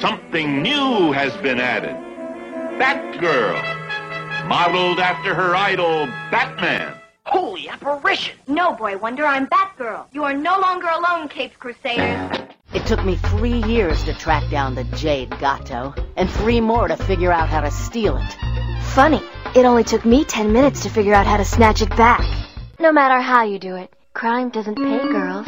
something new has been added. Batgirl, modeled after her idol, Batman. Holy apparition! No, Boy Wonder, I'm Batgirl. You are no longer alone, Caped Crusaders. It took me three years to track down the Jade Gato, and three more to figure out how to steal it. Funny, it only took me ten minutes to figure out how to snatch it back. No matter how you do it, crime doesn't pay girls.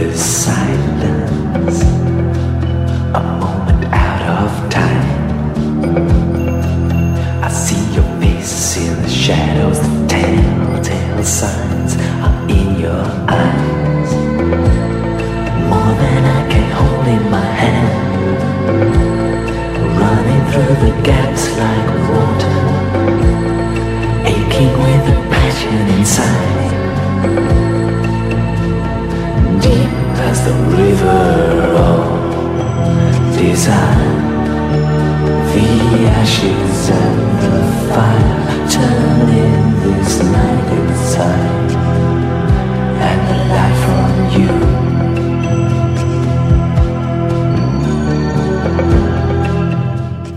Breathless silence, a moment out of time. I see your face in the shadows, the telltale signs are in your eyes. More than I can hold in my hand, running through the gaps like water, aching with a passion inside. As the river of desire. The ashes and the fire turning this night inside, and the light from you.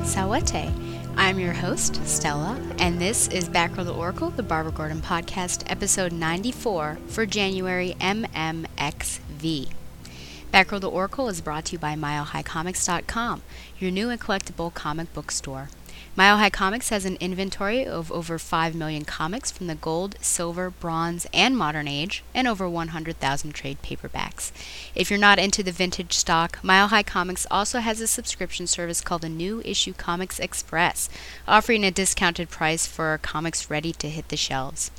Salvete. I'm your host, Stella, and this is Batgirl the Oracle, the Barbara Gordon podcast, episode 94 for January MMXV. Batgirl the Oracle is brought to you by MileHighComics.com, your new and collectible comic book store. Mile High Comics has an inventory of over 5 million comics from the gold, silver, bronze, and modern age, and over 100,000 trade paperbacks. If you're not into the vintage stock, Mile High Comics also has a subscription service called the New Issue Comics Express, offering a discounted price for comics ready to hit the shelves.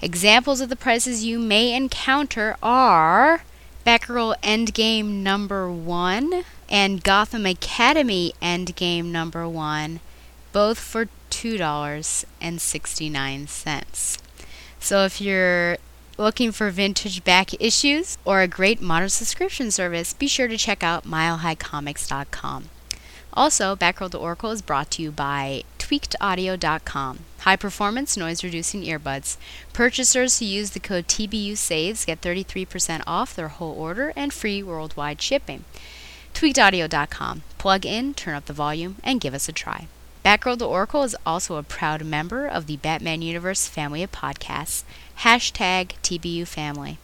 Examples of the prices you may encounter are Batgirl Endgame number 1 and Gotham Academy Endgame number 1 both for $2.69. So if you're looking for vintage back issues or a great modern subscription service, be sure to check out milehighcomics.com. Also, Batgirl to Oracle is brought to you by tweakedaudio.com. High performance noise reducing earbuds. Purchasers who use the code TBU saves get 33% off their whole order and free worldwide shipping. Tweakedaudio.com. Plug in, turn up the volume, and give us a try. Batgirl the Oracle is also a proud member of the Batman Universe family of podcasts. Hashtag TBU family.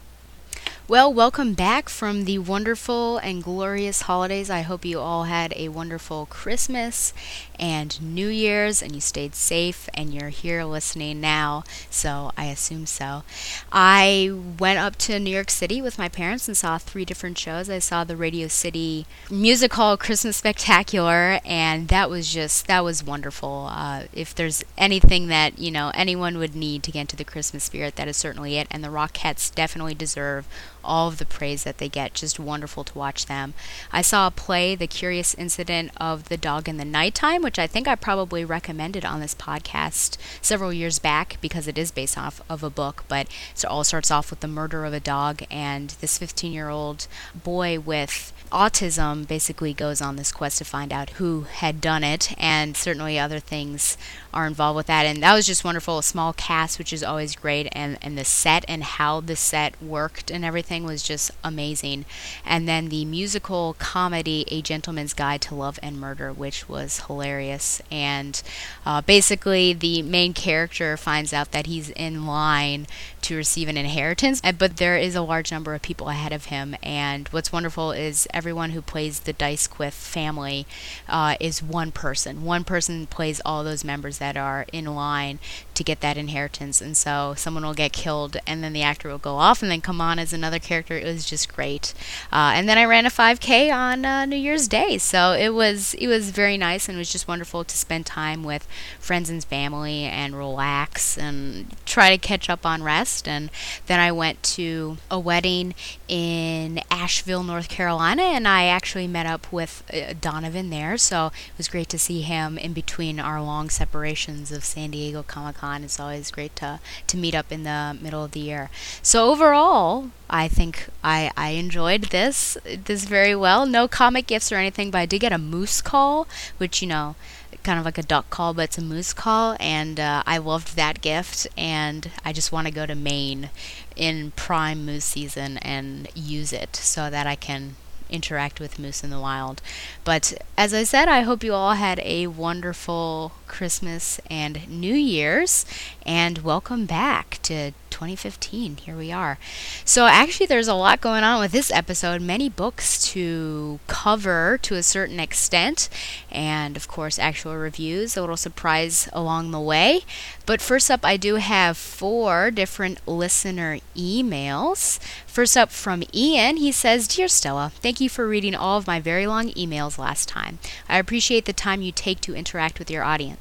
Well, welcome back from the wonderful and glorious holidays. I hope you all had a wonderful Christmas and New Year's and you stayed safe and you're here listening now, so I assume so. I went up to New York City with my parents and saw three different shows. I saw the Radio City Music Hall Christmas Spectacular, and that was just, that was wonderful. Uh, if there's anything that, you know, anyone would need to get into the Christmas spirit, that is certainly it, and the Rockettes definitely deserve all of the praise that they get. Just wonderful to watch them. I saw a play, The Curious Incident of the Dog in the Nighttime, which I think I probably recommended on this podcast several years back because it is based off of a book. But it all starts off with the murder of a dog and this 15 year old boy with autism basically goes on this quest to find out who had done it, and certainly other things are involved with that. And that was just wonderful. A small cast, which is always great, and, and the set and how the set worked and everything was just amazing. And then the musical comedy, A Gentleman's Guide to Love and Murder, which was hilarious. And uh, basically, the main character finds out that he's in line to receive an inheritance, but there is a large number of people ahead of him. And what's wonderful is everyone who plays the D'Ysquith family uh, is one person. One person plays all those members that are in line to get that inheritance. And so someone will get killed, and then the actor will go off and then come on as another character. It was just great. Uh, and then I ran a 5K on uh, New Year's Day, so it was it was very nice and it was just wonderful to spend time with friends and family and relax and try to catch up on rest. And then I went to a wedding in Asheville, North Carolina, and I actually met up with uh, Donovan there. So it was great to see him in between our long separations of San Diego Comic Con. It's always great to, to meet up in the middle of the year. So overall, I think I, I enjoyed this this very well. No comic gifts or anything, but I did get a moose call, which you know kind of like a duck call, but it's a moose call, and uh, I loved that gift. And I just want to go to Maine in prime moose season and use it so that I can interact with moose in the wild. But as I said, I hope you all had a wonderful Christmas and New Year's, and welcome back to 2015. Here we are. So, actually, there's a lot going on with this episode, many books to cover to a certain extent, and of course, actual reviews, a little surprise along the way. But first up, I do have four different listener emails. First up from Ian, he says Dear Stella, thank you for reading all of my very long emails last time. I appreciate the time you take to interact with your audience.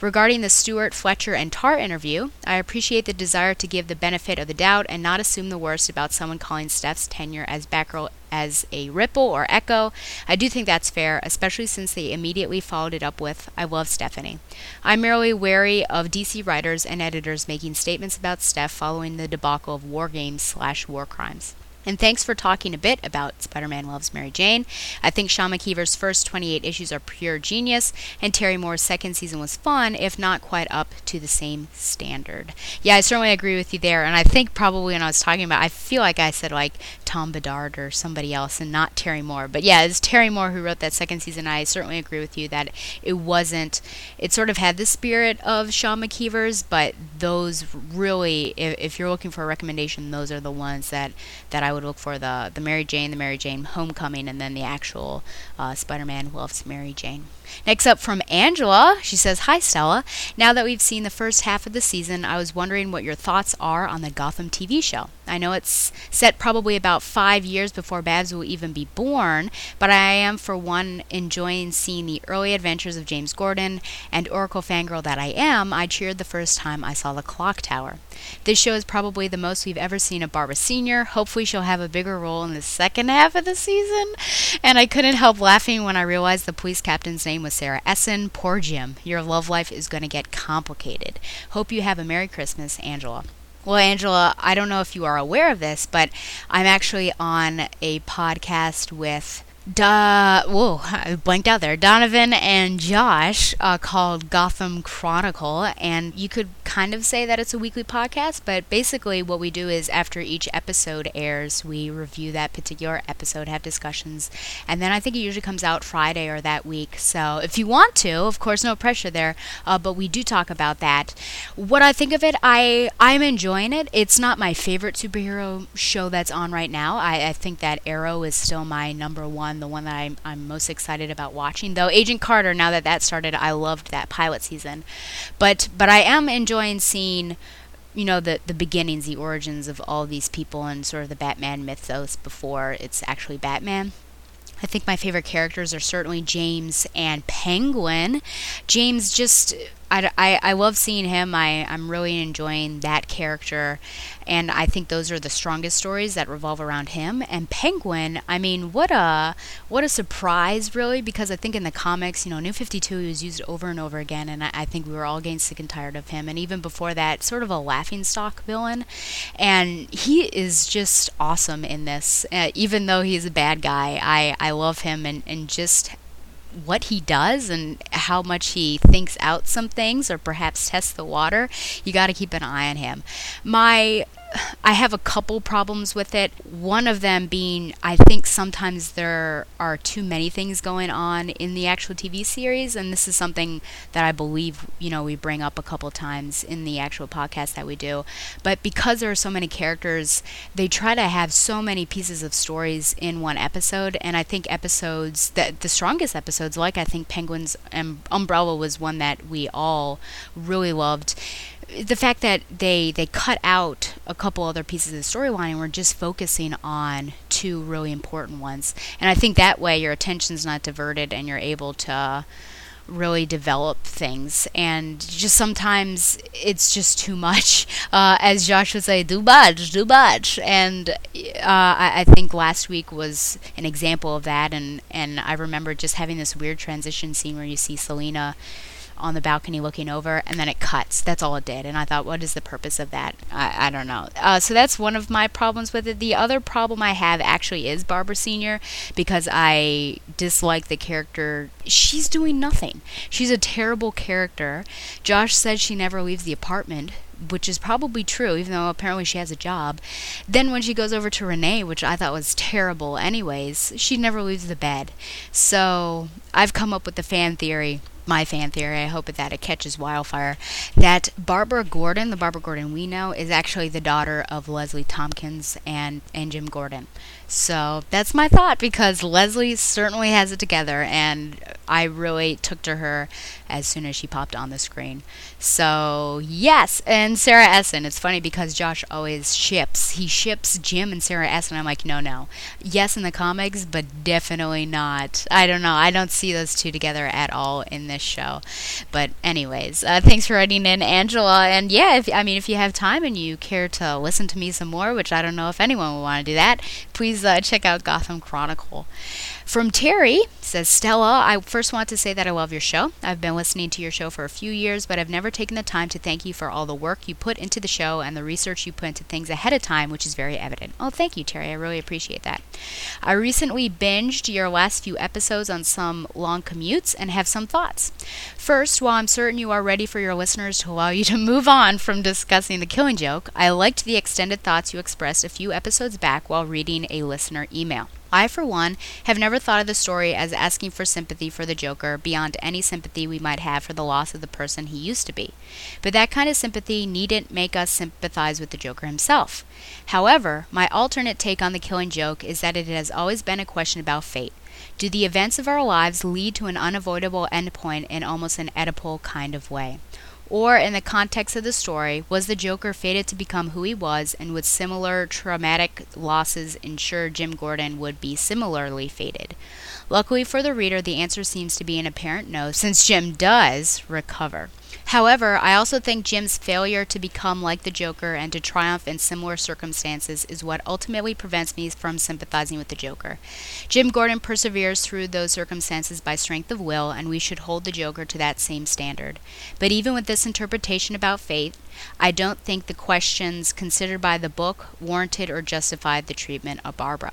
Regarding the Stewart, Fletcher, and Tarr interview, I appreciate the desire to give the benefit of the doubt and not assume the worst about someone calling Steph's tenure as Batgirl as a ripple or echo. I do think that's fair, especially since they immediately followed it up with, I love Stephanie. I'm merely wary of DC writers and editors making statements about Steph following the debacle of war games slash war crimes. And thanks for talking a bit about Spider Man Loves Mary Jane. I think Sean McKeever's first 28 issues are pure genius, and Terry Moore's second season was fun, if not quite up to the same standard. Yeah, I certainly agree with you there, and I think probably when I was talking about I feel like I said like Tom Bedard or somebody else and not Terry Moore. But yeah, it's Terry Moore who wrote that second season. I certainly agree with you that it wasn't, it sort of had the spirit of Sean McKeever's, but those really, if, if you're looking for a recommendation, those are the ones that, that I I would look for the the Mary Jane, the Mary Jane Homecoming, and then the actual uh, Spider-Man loves Mary Jane. Next up from Angela, she says, Hi Stella. Now that we've seen the first half of the season, I was wondering what your thoughts are on the Gotham TV show. I know it's set probably about five years before Babs will even be born, but I am, for one, enjoying seeing the early adventures of James Gordon, and Oracle fangirl that I am, I cheered the first time I saw the clock tower. This show is probably the most we've ever seen of Barbara Sr. Hopefully, she'll have a bigger role in the second half of the season. And I couldn't help laughing when I realized the police captain's name was Sarah Essen. Poor Jim. Your love life is going to get complicated. Hope you have a Merry Christmas, Angela. Well, Angela, I don't know if you are aware of this, but I'm actually on a podcast with Da, whoa, I blanked out there. Donovan and Josh uh, called Gotham Chronicle, and you could kind of say that it's a weekly podcast, but basically what we do is after each episode airs, we review that particular episode, have discussions, and then I think it usually comes out Friday or that week. So if you want to, of course, no pressure there, uh, but we do talk about that. What I think of it, I I'm enjoying it. It's not my favorite superhero show that's on right now. I, I think that Arrow is still my number one one, the one that I'm, I'm most excited about watching. Though Agent Carter, now that that started, I loved that pilot season. But but I am enjoying seeing you know the the beginnings, the origins of all these people and sort of the Batman mythos before it's actually Batman. I think my favorite characters are certainly James and Penguin. James just I, I, love seeing him. I, I'm really enjoying that character. And I think those are the strongest stories that revolve around him. And Penguin, I mean, what a what a surprise, really, because I think in the comics, you know, New 52 he was used over and over again. And I, I think we were all getting sick and tired of him. And even before that, sort of a laughing stock villain. And he is just awesome in this. Uh, even though he's a bad guy, I, I love him and, and just what he does and how much he thinks out some things or perhaps tests the water, you got to keep an eye on him. My I have a couple problems with it. One of them being I think sometimes there are too many things going on in the actual TV series and this is something that I believe, you know, we bring up a couple times in the actual podcast that we do. But because there are so many characters, they try to have so many pieces of stories in one episode and I think episodes that the strongest episodes like I think Penguins and Umbrella was one that we all really loved the fact that they they cut out a couple other pieces of the storyline and we're just focusing on two really important ones. And i think that way your attention's not diverted and you're able to really develop things. And just sometimes it's just too much. Uh, as josh would say too much too much and uh, I, I think last week was an example of that. And and i remember just having this weird transition scene where you see selina on the balcony looking over, and then it cuts. That's all it did. And I thought, what is the purpose of that? I, I don't know. Uh, so that's one of my problems with it. The other problem I have actually is Barbara Sr. because I dislike the character. She's doing nothing. She's a terrible character. Josh said she never leaves the apartment which is probably true, even though apparently she has a job. Then when she goes over to Renee, which I thought was terrible anyways, she never leaves the bed. So I've come up with the fan theory my fan theory, I hope that it catches wildfire, that Barbara Gordon, the Barbara Gordon we know, is actually the daughter of Leslie Tompkins and, and Jim Gordon. So that's my thought because Leslie certainly has it together, and I really took to her as soon as she popped on the screen. So, yes, and Sarah Essen. It's funny because Josh always ships. He ships Jim and Sarah Essen. I'm like, no, no. Yes, in the comics, but definitely not. I don't know. I don't see those two together at all in this show. But, anyways, uh, thanks for writing in, Angela. And yeah, if, I mean, if you have time and you care to listen to me some more, which I don't know if anyone will want to do that, please uh, check out Gotham Chronicle. From Terry says Stella, I first want to say that I love your show. I've been listening to your show for a few years, but I've never taken the time to thank you for all the work you put into the show and the research you put into things ahead of time, which is very evident. Oh, thank you, Terry. I really appreciate that. I recently binged your last few episodes on some long commutes and have some thoughts. First, while I'm certain you are ready for your listeners to allow you to move on from discussing the killing joke, I liked the extended thoughts you expressed a few episodes back while reading a listener email. I, for one, have never thought of the story as asking for sympathy for the Joker beyond any sympathy we might have for the loss of the person he used to be. But that kind of sympathy needn't make us sympathize with the Joker himself. However, my alternate take on the killing joke is that it has always been a question about fate. Do the events of our lives lead to an unavoidable endpoint in almost an Oedipal kind of way? Or, in the context of the story, was the Joker fated to become who he was, and would similar traumatic losses ensure Jim Gordon would be similarly fated? Luckily for the reader, the answer seems to be an apparent no, since Jim does recover. However, I also think Jim's failure to become like the Joker and to triumph in similar circumstances is what ultimately prevents me from sympathizing with the Joker. Jim Gordon perseveres through those circumstances by strength of will, and we should hold the Joker to that same standard. But even with this interpretation about fate, I don't think the questions considered by the book warranted or justified the treatment of Barbara.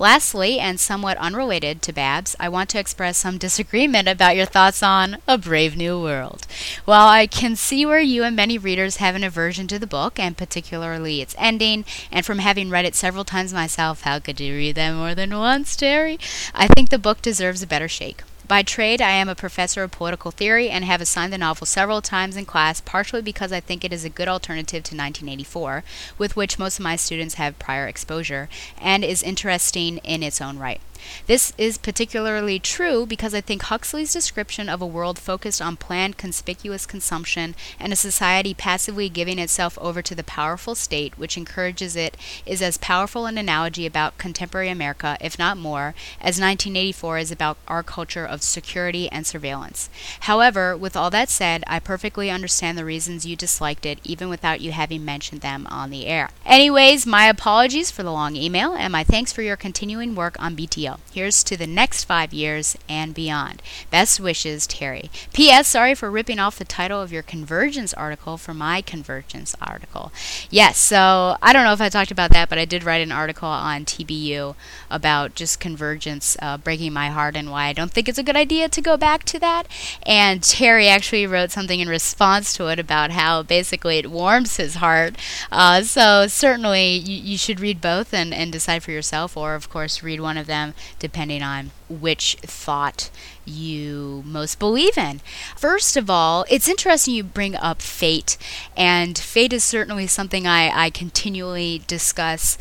Lastly, and somewhat unrelated to Babs, I want to express some disagreement about your thoughts on A Brave New World. While I can see where you and many readers have an aversion to the book, and particularly its ending, and from having read it several times myself, how could you read that more than once, Terry? I think the book deserves a better shake. By trade, I am a professor of political theory and have assigned the novel several times in class, partially because I think it is a good alternative to 1984, with which most of my students have prior exposure, and is interesting in its own right. This is particularly true because I think Huxley's description of a world focused on planned, conspicuous consumption and a society passively giving itself over to the powerful state which encourages it is as powerful an analogy about contemporary America, if not more, as 1984 is about our culture of security and surveillance. However, with all that said, I perfectly understand the reasons you disliked it, even without you having mentioned them on the air. Anyways, my apologies for the long email, and my thanks for your continuing work on BTO. Here's to the next five years and beyond. Best wishes, Terry. P.S. Sorry for ripping off the title of your Convergence article for my Convergence article. Yes, so I don't know if I talked about that, but I did write an article on TBU about just convergence uh, breaking my heart and why I don't think it's a good idea to go back to that. And Terry actually wrote something in response to it about how basically it warms his heart. Uh, so certainly you, you should read both and, and decide for yourself, or of course read one of them depending on which thought you most believe in. First of all, it's interesting you bring up fate, and fate is certainly something I, I continually discuss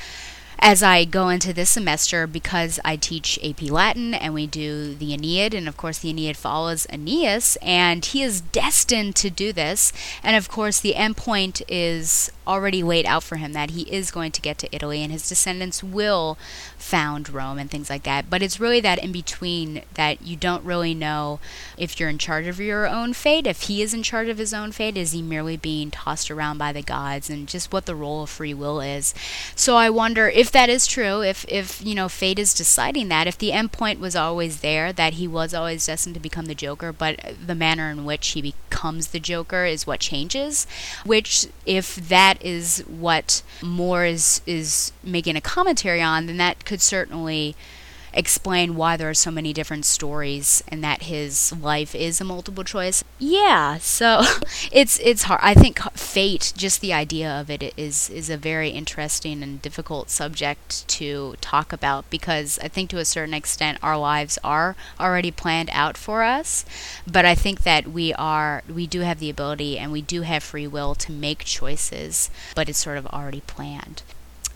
as I go into this semester because I teach AP Latin and we do the Aeneid, and of course, the Aeneid follows Aeneas, and he is destined to do this. And of course, the endpoint is already laid out for him that he is going to get to Italy and his descendants will found Rome and things like that. But it's really that in between that you don't really know if you're in charge of your own fate, if he is in charge of his own fate, is he merely being tossed around by the gods, and just what the role of free will is. So I wonder if that is true, if if you know fate is deciding that, if the end point was always there, that he was always destined to become the Joker, but the manner in which he becomes the Joker is what changes. Which, if that is what Moore is is making a commentary on, then that could certainly explain why there are so many different stories and that his life is a multiple choice. Yeah, so it's it's hard. I think fate, just the idea of it is is a very interesting and difficult subject to talk about because I think to a certain extent our lives are already planned out for us, but I think that we are we do have the ability and we do have free will to make choices, but it's sort of already planned.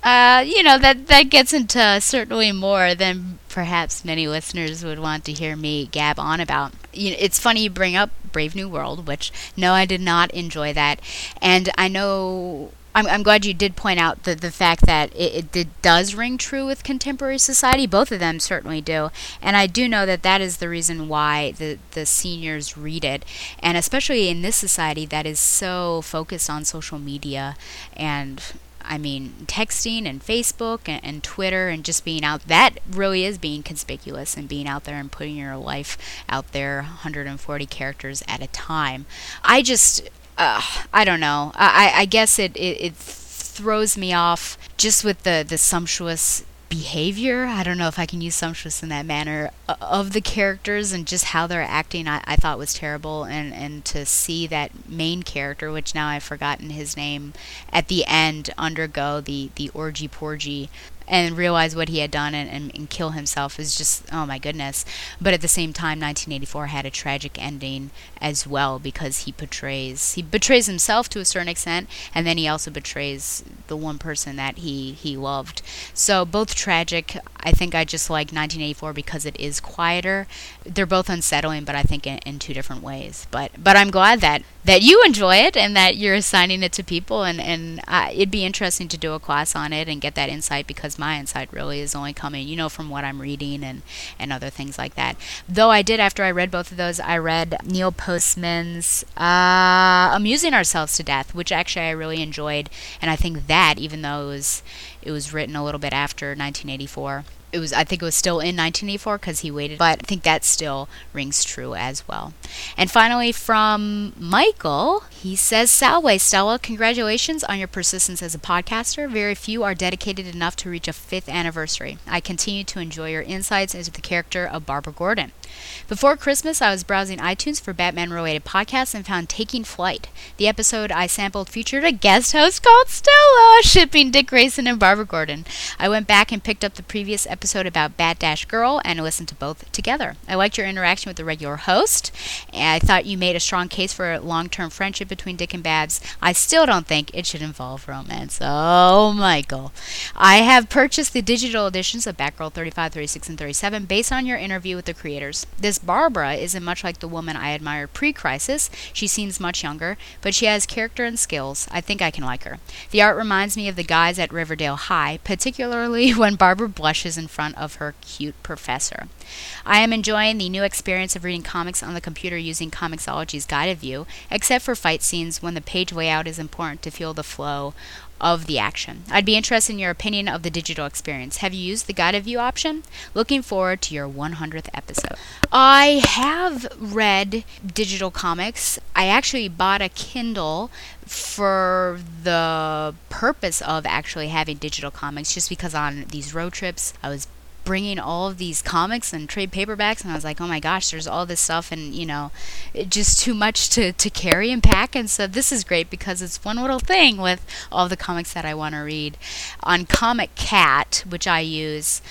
Uh, you know that that gets into certainly more than perhaps many listeners would want to hear me gab on about. You know, it's funny you bring up Brave New World, which no, I did not enjoy that, and I know. I'm, I'm glad you did point out the, the fact that it, it, it does ring true with contemporary society. Both of them certainly do. And I do know that that is the reason why the, the seniors read it. And especially in this society that is so focused on social media and I mean, texting and Facebook and, and, Twitter and just being out, that really is being conspicuous and being out there and putting your life out there 140 characters at a time. I just, uh, I don't know. I, I guess it, it, it throws me off just with the, the sumptuous behavior. I don't know if i can use sumptuous in that manner uh, of the characters and just how they're acting i, I thought was terrible. And, and to see that main character which now i've forgotten his name at the end undergo the, the orgy porgy and realize what he had done and, and, and, kill himself is just oh my goodness. But at the same time 1984 had a tragic ending as well because he betrays he betrays himself to a certain extent and then he also betrays the one person that he he loved. So both tragic. I think i just like 1984 because it is quieter. They're both unsettling but i think in, in two different ways. But but i'm glad that that you enjoy it and that you're assigning it to people and and uh, it'd be interesting to do a class on it and get that insight because my insight really is only coming you know from what I'm reading and and other things like that. Though I did after I read both of those I read Neil Postman's uh, amusing ourselves to death which actually I really enjoyed. And I think that even though it was it was written a little bit after 1984 it was I think it was still in 1984 because he waited, but I think that still rings true as well. And finally, from Michael, he says, "Salve, Stella, congratulations on your persistence as a podcaster. Very few are dedicated enough to reach a fifth anniversary. I continue to enjoy your insights into the character of Barbara Gordon. Before Christmas, I was browsing iTunes for Batman related podcasts and found Taking Flight. The episode I sampled featured a guest host called Stella, shipping Dick Grayson and Barbara Gordon. I went back and picked up the previous episode episode about Bad Dash Girl and listen to both together. I liked your interaction with the regular host, and I thought you made a strong case for a long term friendship between Dick and Babs. I still don't think it should involve romance. Oh, Michael. I have purchased the digital editions of Batgirl 35, 36, and 37 based on your interview with the creators. This Barbara isn't much like the woman I admired pre crisis. She seems much younger, but she has character and skills. I think I can like her. The art reminds me of the guys at Riverdale High, particularly when Barbara blushes in front of her cute professor. I am enjoying the new experience of reading comics on the computer using Comixology's guided view, except for fight scenes when the page layout is important to feel the flow of the action. I'd be interested in your opinion of the digital experience. Have you used the guided view option? Looking forward to your 100th episode. I have read digital comics. I actually bought a Kindle for the purpose of actually having digital comics just because on these road trips I was bringing all of these comics and trade paperbacks and I was like, "Oh my gosh, there's all this stuff and, you know, just too much to to carry and pack." And so this is great because it's one little thing with all the comics that I want to read. On Comic Cat, which I use,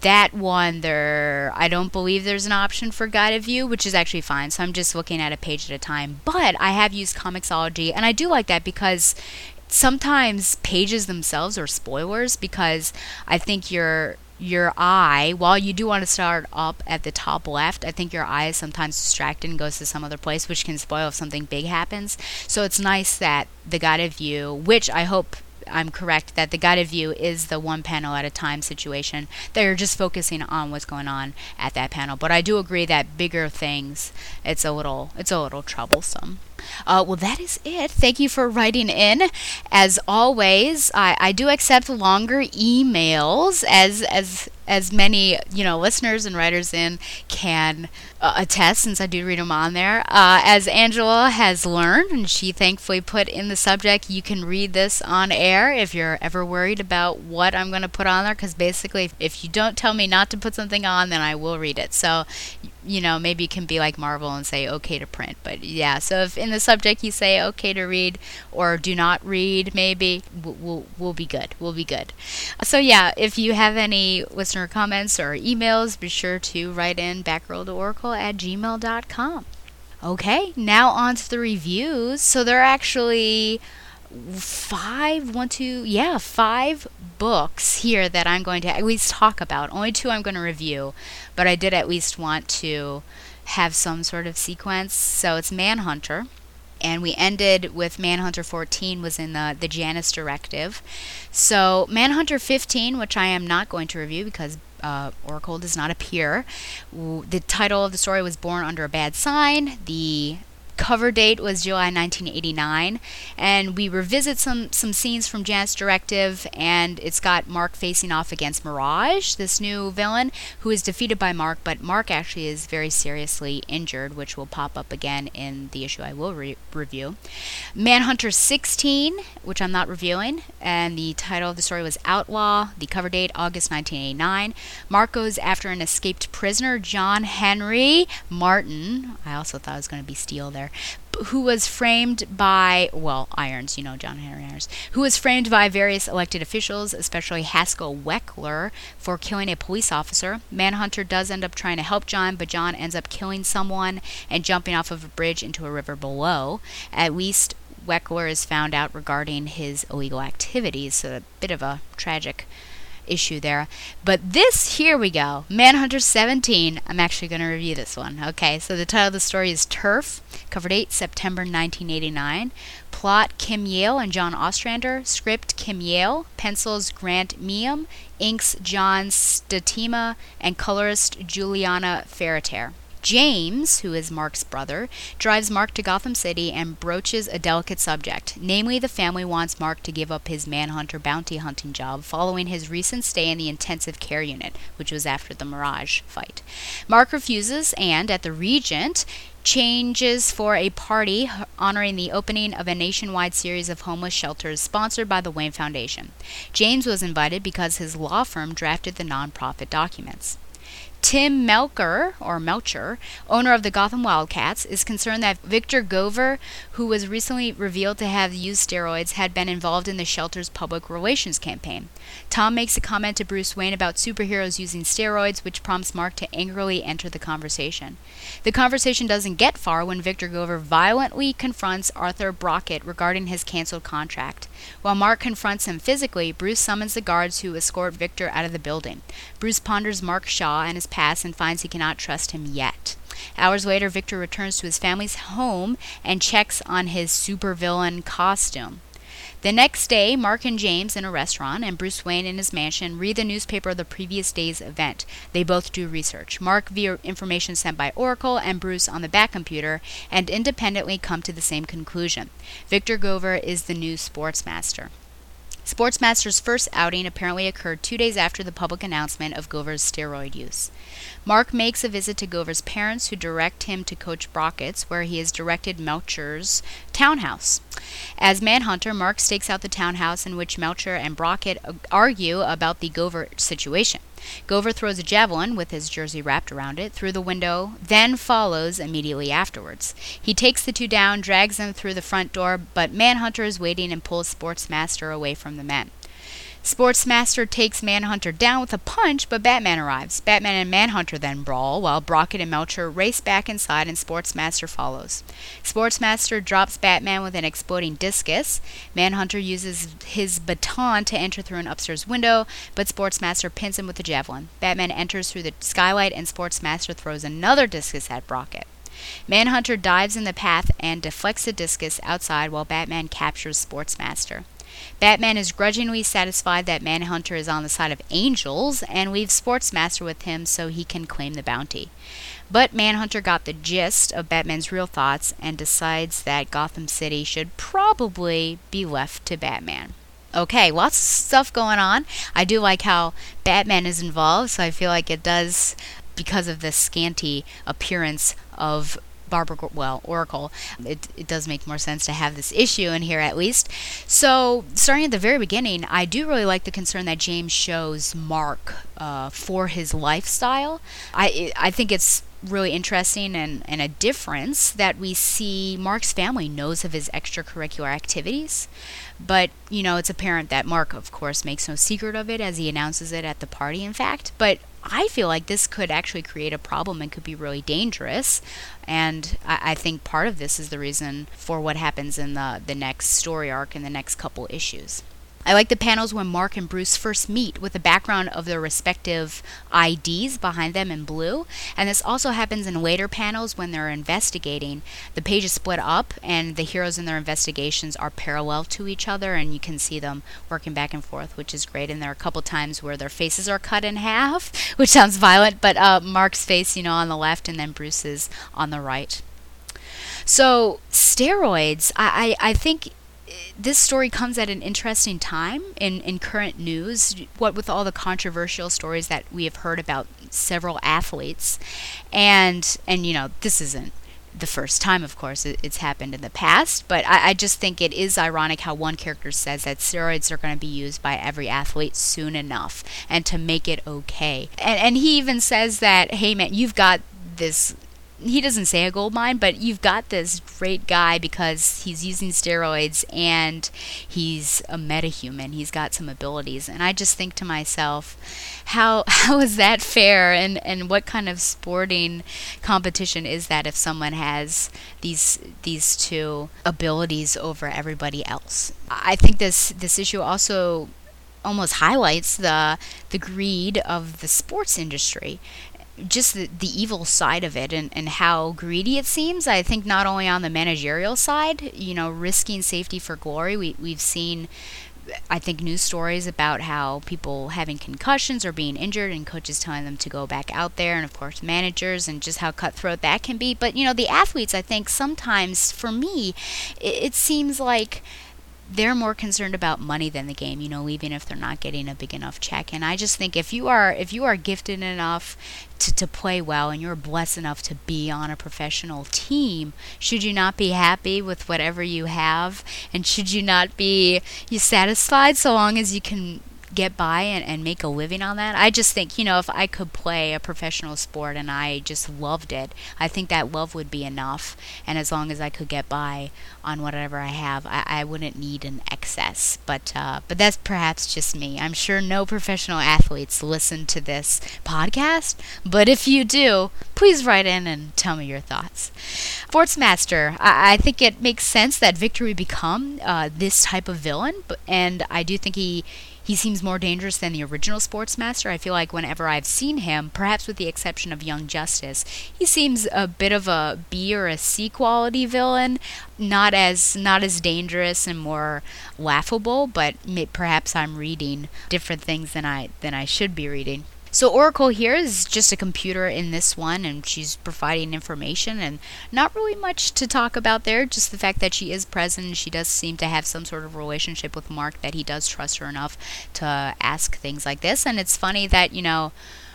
that one there I don't believe there's an option for guided view, which is actually fine. So I'm just looking at a page at a time. But I have used Comixology and I do like that because sometimes pages themselves are spoilers because I think your your eye, while you do want to start up at the top left, I think your eye is sometimes distracted and goes to some other place, which can spoil if something big happens. So it's nice that the guided view, which I hope I'm correct that the guided view is the one panel at a time situation. They're just focusing on what's going on at that panel. But I do agree that bigger things, it's a little, it's a little troublesome. Uh, well, that is it. Thank you for writing in. As always, I, I do accept longer emails, as as as many you know listeners and writers in can uh, attest, since I do read them on there. Uh, as Angela has learned, and she thankfully put in the subject, you can read this on air if you're ever worried about what I'm going to put on there. Because basically, if, if you don't tell me not to put something on, then I will read it. So you know, maybe can be like Marvel and say okay to print. But yeah, so if in the subject you say okay to read or do not read, maybe we'll, we'll, be good. We'll be good. So yeah, if you have any listener comments or emails, be sure to write in backrolltoracle at gmail.com. Okay, now on to the reviews. So there are actually five, one, two, yeah, five books here that I'm going to at least talk about. Only two I'm going to review, but I did at least want to have some sort of sequence. So it's Manhunter, and we ended with Manhunter 14 was in the the Janus Directive. So Manhunter 15, which I am not going to review because uh, Oracle does not appear. The title of the story was Born Under a Bad Sign. The cover date was July 1989, and we revisit some some scenes from Janus Directive, and it's got Mark facing off against Mirage, this new villain who is defeated by Mark, but Mark actually is very seriously injured, which will pop up again in the issue I will re- review. Manhunter 16, which I'm not reviewing, and the title of the story was Outlaw. The cover date August 1989. Mark goes after an escaped prisoner, John Henry Martin. I also thought it was going to be Steele there who was framed by, well, Irons, you know, John Henry Irons, who was framed by various elected officials, especially Haskell Weckler, for killing a police officer. Manhunter does end up trying to help John, but John ends up killing someone and jumping off of a bridge into a river below. At least Weckler is found out regarding his illegal activities, so a bit of a tragic issue there. But this, here we go, Manhunter 17. I'm actually going to review this one. Okay, so the title of the story is Turf, cover date September 1989. Plot Kim Yale and John Ostrander. Script Kim Yale. Pencils Grant Miehm. Inks John Statema. And colorist Juliana Ferriter. James, who is Mark's brother, drives Mark to Gotham City and broaches a delicate subject. Namely, the family wants Mark to give up his manhunter bounty hunting job following his recent stay in the intensive care unit, which was after the Mirage fight. Mark refuses, and at the Regent, changes for a party honoring the opening of a nationwide series of homeless shelters sponsored by the Wayne Foundation. James was invited because his law firm drafted the nonprofit documents. Tim Melker, or Melcher, owner of the Gotham Wildcats, is concerned that Victor Gover, who was recently revealed to have used steroids, had been involved in the shelter's public relations campaign. Tom makes a comment to Bruce Wayne about superheroes using steroids, which prompts Mark to angrily enter the conversation. The conversation doesn't get far when Victor Gover violently confronts Arthur Brockett regarding his canceled contract. While Mark confronts him physically, Bruce summons the guards who escort Victor out of the building. Bruce ponders Mark Shaw and his past and finds he cannot trust him yet. Hours later, Victor returns to his family's home and checks on his supervillain costume. The next day, Mark and James in a restaurant, and Bruce Wayne in his mansion read the newspaper of the previous day's event. They both do research. Mark via information sent by Oracle, and Bruce on the back computer, and independently come to the same conclusion. Victor Gover is the new sportsmaster. Sportsmaster's first outing apparently occurred two days after the public announcement of Gover's steroid use. Mark makes a visit to Gover's parents, who direct him to Coach Brockett's, where he is directed Melcher's townhouse. As Manhunter, Mark stakes out the townhouse in which Melcher and Brockett argue about the Gover situation. Gover throws a javelin, with his jersey wrapped around it, through the window, then follows immediately afterwards. He takes the two down, drags them through the front door, but Manhunter is waiting and pulls Sportsmaster away from the men. Sportsmaster takes Manhunter down with a punch, but Batman arrives. Batman and Manhunter then brawl, while Brockett and Melcher race back inside and Sportsmaster follows. Sportsmaster drops Batman with an exploding discus. Manhunter uses his baton to enter through an upstairs window, but Sportsmaster pins him with a javelin. Batman enters through the skylight, and Sportsmaster throws another discus at Brockett. Manhunter dives in the path and deflects the discus outside while Batman captures Sportsmaster. Batman is grudgingly satisfied that Manhunter is on the side of angels and leaves Sportsmaster with him so he can claim the bounty. But Manhunter got the gist of Batman's real thoughts and decides that Gotham City should probably be left to Batman. Okay, lots of stuff going on. I do like how Batman is involved, so I feel like it does, because of the scanty appearance of Barbara, well, Oracle, it, it does make more sense to have this issue in here at least. So, starting at the very beginning, I do really like the concern that James shows Mark uh, for his lifestyle. I, I think it's really interesting and, and a difference that we see Mark's family knows of his extracurricular activities. But, you know, it's apparent that Mark, of course, makes no secret of it as he announces it at the party, in fact. But I feel like this could actually create a problem and could be really dangerous. And I, I, think part of this is the reason for what happens in the, the next story arc in the next couple issues. I like the panels when Mark and Bruce first meet with the background of their respective IDs behind them in blue. And this also happens in later panels when they're investigating. The pages split up and the heroes in their investigations are parallel to each other and you can see them working back and forth, which is great. And there are a couple times where their faces are cut in half, which sounds violent, but uh, Mark's face, you know, on the left and then Bruce's on the right. So steroids, I, I, I think this story comes at an interesting time in, in current news, what with all the controversial stories that we have heard about several athletes. And, and you know, this isn't the first time, of course, it, it's happened in the past, but I, I, just think it is ironic how one character says that steroids are going to be used by every athlete soon enough and to make it okay. And, and he even says that, hey man, you've got this he doesn't say a gold mine, but you've got this great guy because he's using steroids and he's a metahuman. He's got some abilities, and I just think to myself, how how is that fair? And and what kind of sporting competition is that if someone has these these two abilities over everybody else? I think this this issue also almost highlights the the greed of the sports industry just the, the evil side of it and, and how greedy it seems. I think not only on the managerial side, you know, risking safety for glory. We, we've seen, I think, news stories about how people having concussions or being injured and coaches telling them to go back out there, and of course, managers and just how cutthroat that can be. But, you know, the athletes, I think sometimes, for me, it, it seems like they're more concerned about money than the game, you know, even if they're not getting a big enough check. And I just think if you are if you are gifted enough to, to play well and you're blessed enough to be on a professional team, should you not be happy with whatever you have? And should you not be you satisfied so long as you can get by and, and make a living on that. I just think, you know, if I could play a professional sport and I just loved it, I think that love would be enough. And as long as I could get by on whatever I have, I, I wouldn't need an excess. But uh, but that's perhaps just me. I'm sure no professional athletes listen to this podcast, but if you do, please write in and tell me your thoughts. Sportsmaster, I, I think it makes sense that Victor would become uh, this type of villain, and I do think he he seems more dangerous than the original Sportsmaster. I feel like whenever I've seen him, perhaps with the exception of Young Justice, he seems a bit of a B or a C quality villain, not as not as dangerous and more laughable, but may, perhaps I'm reading different things than I than I should be reading. So Oracle here is just a computer in this one, and she's providing information, and not really much to talk about there. Just the fact that she is present, and she does seem to have some sort of relationship with Mark that he does trust her enough to ask things like this. And it's funny that you know.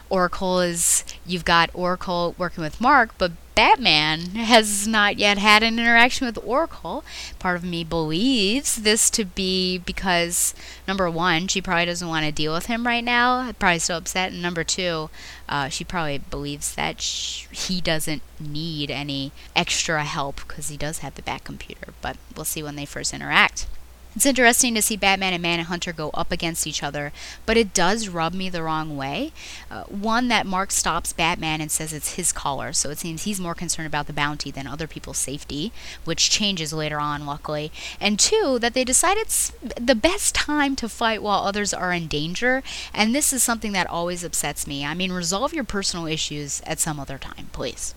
Oracle is you've got Oracle working with Mark, but Batman has not yet had an interaction with Oracle. Part of me believes this to be because number one, she probably doesn't want to deal with him right now, probably still upset, and number two, uh, she probably believes that he doesn't need any extra help because he does have the Bat computer. But we'll see when they first interact. It's interesting to see Batman and Manhunter go up against each other, but it does rub me the wrong way. Uh, one, that Mark stops Batman and says it's his collar, so it seems he's more concerned about the bounty than other people's safety, which changes later on, luckily. And two, that they decide it's the best time to fight while others are in danger, and this is something that always upsets me. I mean, resolve your personal issues at some other time, please.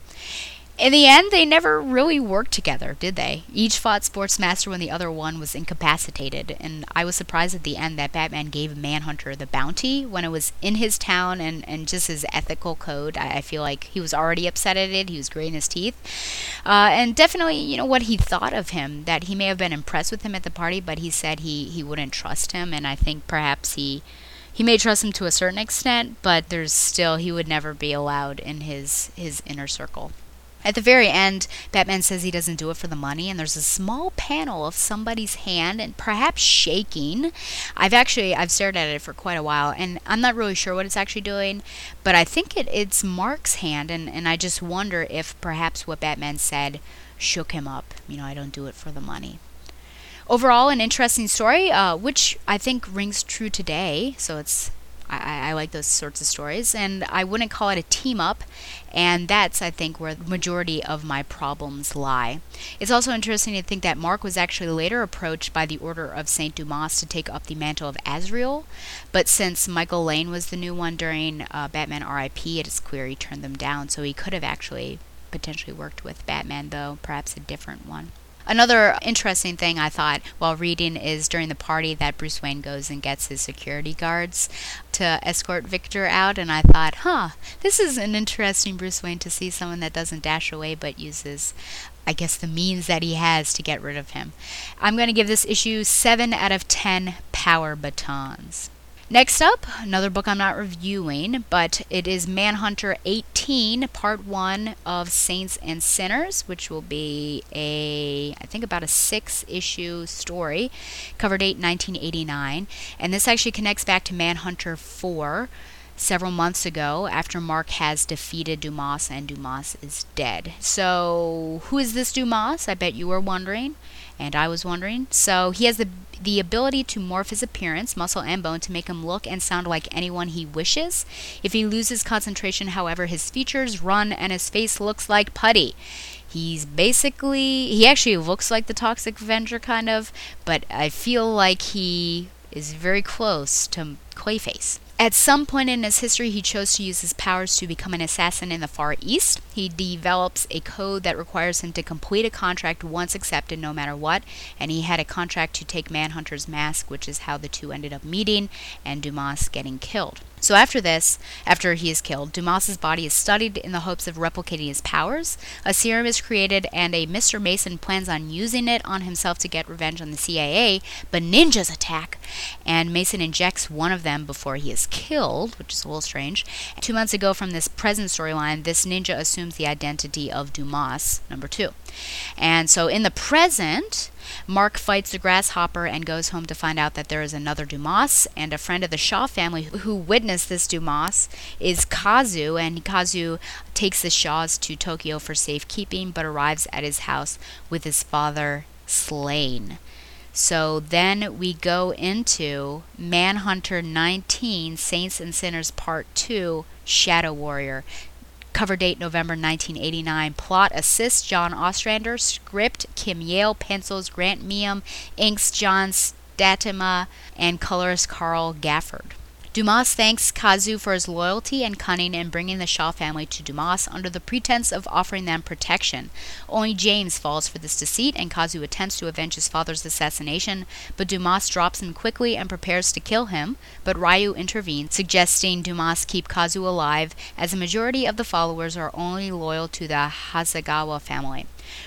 In the end, they never really worked together, did they? Each fought Sportsmaster when the other one was incapacitated, and I was surprised at the end that Batman gave Manhunter the bounty when it was in his town and, and just his ethical code. I, I feel like he was already upset at it, he was gritting his teeth. Uh, and definitely, you know, what he thought of him, that he may have been impressed with him at the party, but he said he, he wouldn't trust him, and I think perhaps he he may trust him to a certain extent, but there's still he would never be allowed in his his inner circle. At the very end, Batman says he doesn't do it for the money, and there's a small panel of somebody's hand and perhaps shaking. I've actually I've stared at it for quite a while, and I'm not really sure what it's actually doing, but I think it, it's Mark's hand, and, and I just wonder if perhaps what Batman said shook him up. You know, I don't do it for the money. Overall, an interesting story, uh, which I think rings true today. So it's I, I, like those sorts of stories, and I wouldn't call it a team up, and that's, I think, where the majority of my problems lie. It's also interesting to think that Mark was actually later approached by the Order of St. Dumas to take up the mantle of Azrael, but since Michael Lane was the new one during uh, Batman RIP, it is clear he turned them down, so he could have actually potentially worked with Batman, though perhaps a different one. Another interesting thing I thought while reading is during the party that Bruce Wayne goes and gets his security guards to escort Victor out, and I thought, huh, this is an interesting Bruce Wayne to see someone that doesn't dash away but uses I guess the means that he has to get rid of him. I'm going to give this issue 7 out of 10 power batons. Next up, another book I'm not reviewing, but it is Manhunter 18, Part 1 of Saints and Sinners, which will be a, I think, about a six issue story, cover date 1989. And this actually connects back to Manhunter 4 several months ago after Mark has defeated Dumas and Dumas is dead. So, who is this Dumas? I bet you were wondering, and I was wondering. So, he has the the ability to morph his appearance, muscle and bone, to make him look and sound like anyone he wishes. If he loses concentration, however, his features run and his face looks like putty. He's basically, he actually looks like the Toxic Avenger, kind of, but I feel like he is very close to Clayface. At some point in his history, he chose to use his powers to become an assassin in the Far East. He develops a code that requires him to complete a contract once accepted, no matter what, and he had a contract to take Manhunter's mask, which is how the two ended up meeting and Dumas getting killed. So after this, after he is killed, Dumas's body is studied in the hopes of replicating his powers. A serum is created, and a Mr. Mason plans on using it on himself to get revenge on the CIA. But ninjas attack, and Mason injects one of them before he is killed, which is a little strange. Two months ago, from this present storyline, this ninja assumes assumes the identity of Dumas, number two. And so in the present, Mark fights the grasshopper and goes home to find out that there is another Dumas, and a friend of the Shaw family who witnessed this Dumas is Kazu, and Kazu takes the Shaws to Tokyo for safekeeping, but arrives at his house with his father slain. So then we go into Manhunter 19 Saints and Sinners Part 2 Shadow Warrior. Cover date November 1989. Plot assist John Ostrander. Script Kim Yale. Pencils Grant Miehm. Inks John Statema. And colorist Carl Gafford. Dumas thanks Kazu for his loyalty and cunning in bringing the Shaw family to Dumas under the pretense of offering them protection. Only James falls for this deceit, and Kazu attempts to avenge his father's assassination, but Dumas drops him quickly and prepares to kill him. But Ryu intervenes, suggesting Dumas keep Kazu alive, as a majority of the followers are only loyal to the Hasegawa family.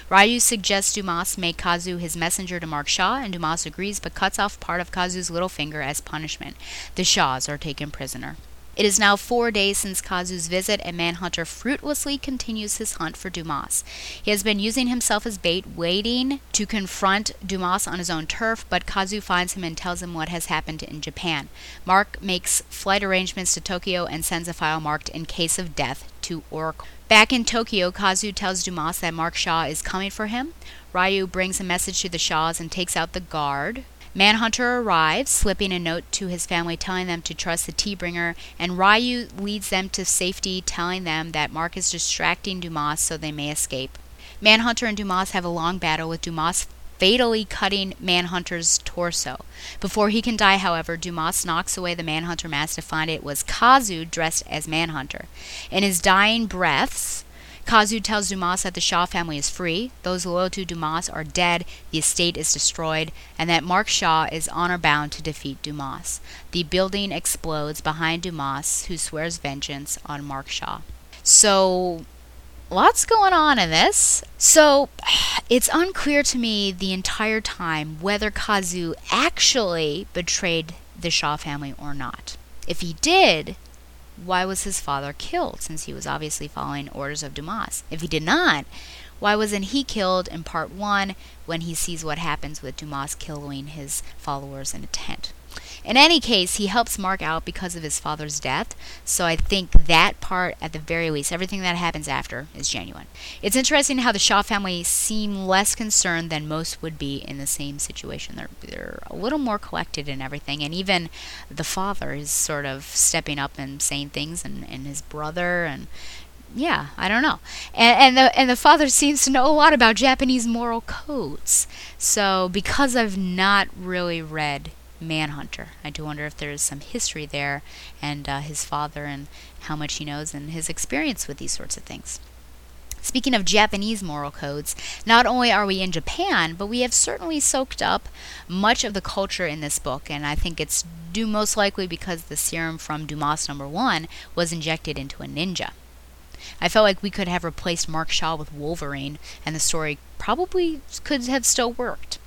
Ryu suggests Dumas make Kazu his messenger to Mark Shaw, and Dumas agrees but cuts off part of Kazu's little finger as punishment. The Shaws are taken prisoner. It is now four days since Kazu's visit, and Manhunter fruitlessly continues his hunt for Dumas. He has been using himself as bait, waiting to confront Dumas on his own turf, but Kazu finds him and tells him what has happened in Japan. Mark makes flight arrangements to Tokyo and sends a file marked in case of death to Oracle. Back in Tokyo, Kazu tells Dumas that Mark Shaw is coming for him. Ryu brings a message to the Shaws and takes out the guard. Manhunter arrives, slipping a note to his family telling them to trust the tea bringer, and Ryu leads them to safety, telling them that Mark is distracting Dumas so they may escape. Manhunter and Dumas have a long battle with Dumas fatally cutting Manhunter's torso. Before he can die, however, Dumas knocks away the Manhunter mask to find it was Kazu dressed as Manhunter. In his dying breaths, Kazu tells Dumas that the Shaw family is free, those loyal to Dumas are dead, the estate is destroyed, and that Mark Shaw is honor bound to defeat Dumas. The building explodes behind Dumas, who swears vengeance on Mark Shaw. So, lots going on in this. So, it's unclear to me the entire time whether Kazu actually betrayed the Shaw family or not. If he did, why was his father killed since he was obviously following orders of Dumas? If he did not, why wasn't he killed in part one when he sees what happens with Dumas killing his followers in a tent? In any case, he helps Mark out because of his father's death, so I think that part, at the very least, everything that happens after, is genuine. It's interesting how the Shaw family seem less concerned than most would be in the same situation. They're, they're a little more collected in everything, and even the father is sort of stepping up and saying things, and, and his brother, and yeah, I don't know. And, and the and the father seems to know a lot about Japanese moral codes. So because I've not really read Manhunter. I do wonder if there is some history there and uh, his father and how much he knows and his experience with these sorts of things. Speaking of Japanese moral codes, not only are we in Japan, but we have certainly soaked up much of the culture in this book, and I think it's due most likely because the serum from Dumas number one was injected into a ninja. I felt like we could have replaced Mark Shaw with Wolverine, and the story probably could have still worked.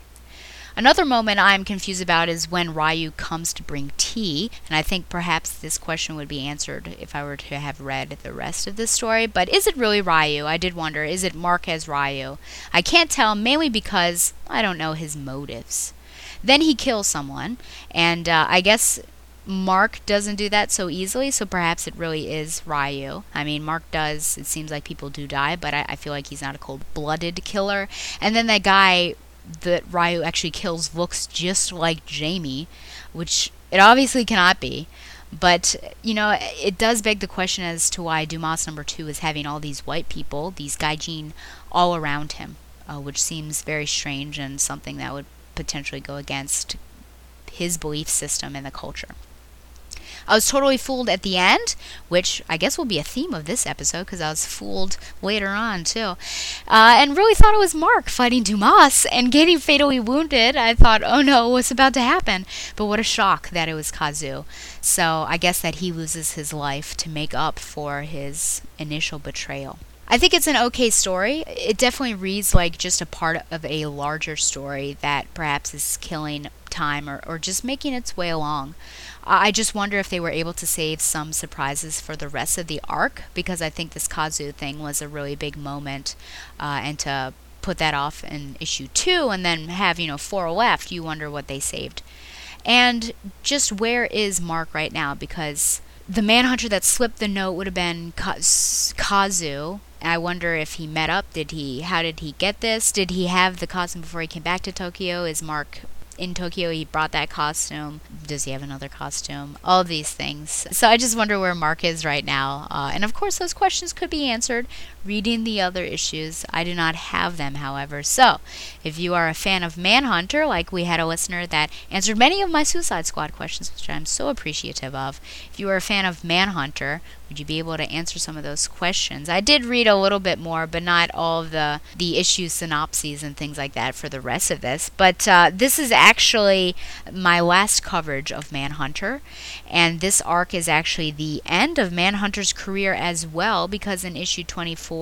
Another moment I'm confused about is when Ryu comes to bring tea, and I think perhaps this question would be answered if I were to have read the rest of the story. But is it really Ryu? I did wonder. Is it as Ryu? I can't tell, mainly because I don't know his motives. Then he kills someone, and uh, I guess Mark doesn't do that so easily, so perhaps it really is Ryu. I mean, Mark does, it seems like people do die, but I, I feel like he's not a cold blooded killer. And then that guy that Ryu actually kills looks just like Jamie, which it obviously cannot be. But, you know, it does beg the question as to why Dumas number two is having all these white people, these gaijin, all around him, uh, which seems very strange and something that would potentially go against his belief system and the culture. I was totally fooled at the end, which I guess will be a theme of this episode because I was fooled later on too. Uh, and really thought it was Mark fighting Dumas and getting fatally wounded. I thought, oh no, what's about to happen? But what a shock that it was Kazu. So I guess that he loses his life to make up for his initial betrayal. I think it's an okay story. It definitely reads like just a part of a larger story that perhaps is killing time or, or just making its way along. I just wonder if they were able to save some surprises for the rest of the arc because I think this Kazu thing was a really big moment, uh, and to put that off in issue two and then have you know four left, you wonder what they saved, and just where is Mark right now because the manhunter that slipped the note would have been Kazu. I wonder if he met up. Did he? How did he get this? Did he have the costume before he came back to Tokyo? Is Mark in Tokyo he brought that costume. Does he have another costume? All these things. So I just wonder where Mark is right now. Uh, and of course, those questions could be answered reading the other issues. I do not have them, however. So if you are a fan of Manhunter, like we had a listener that answered many of my Suicide Squad questions, which I'm so appreciative of, if you are a fan of Manhunter, would you be able to answer some of those questions? I did read a little bit more, but not all of the the issue synopses and things like that for the rest of this. But uh, this is actually my last coverage of Manhunter, and this arc is actually the end of Manhunter's career as well, because in issue 24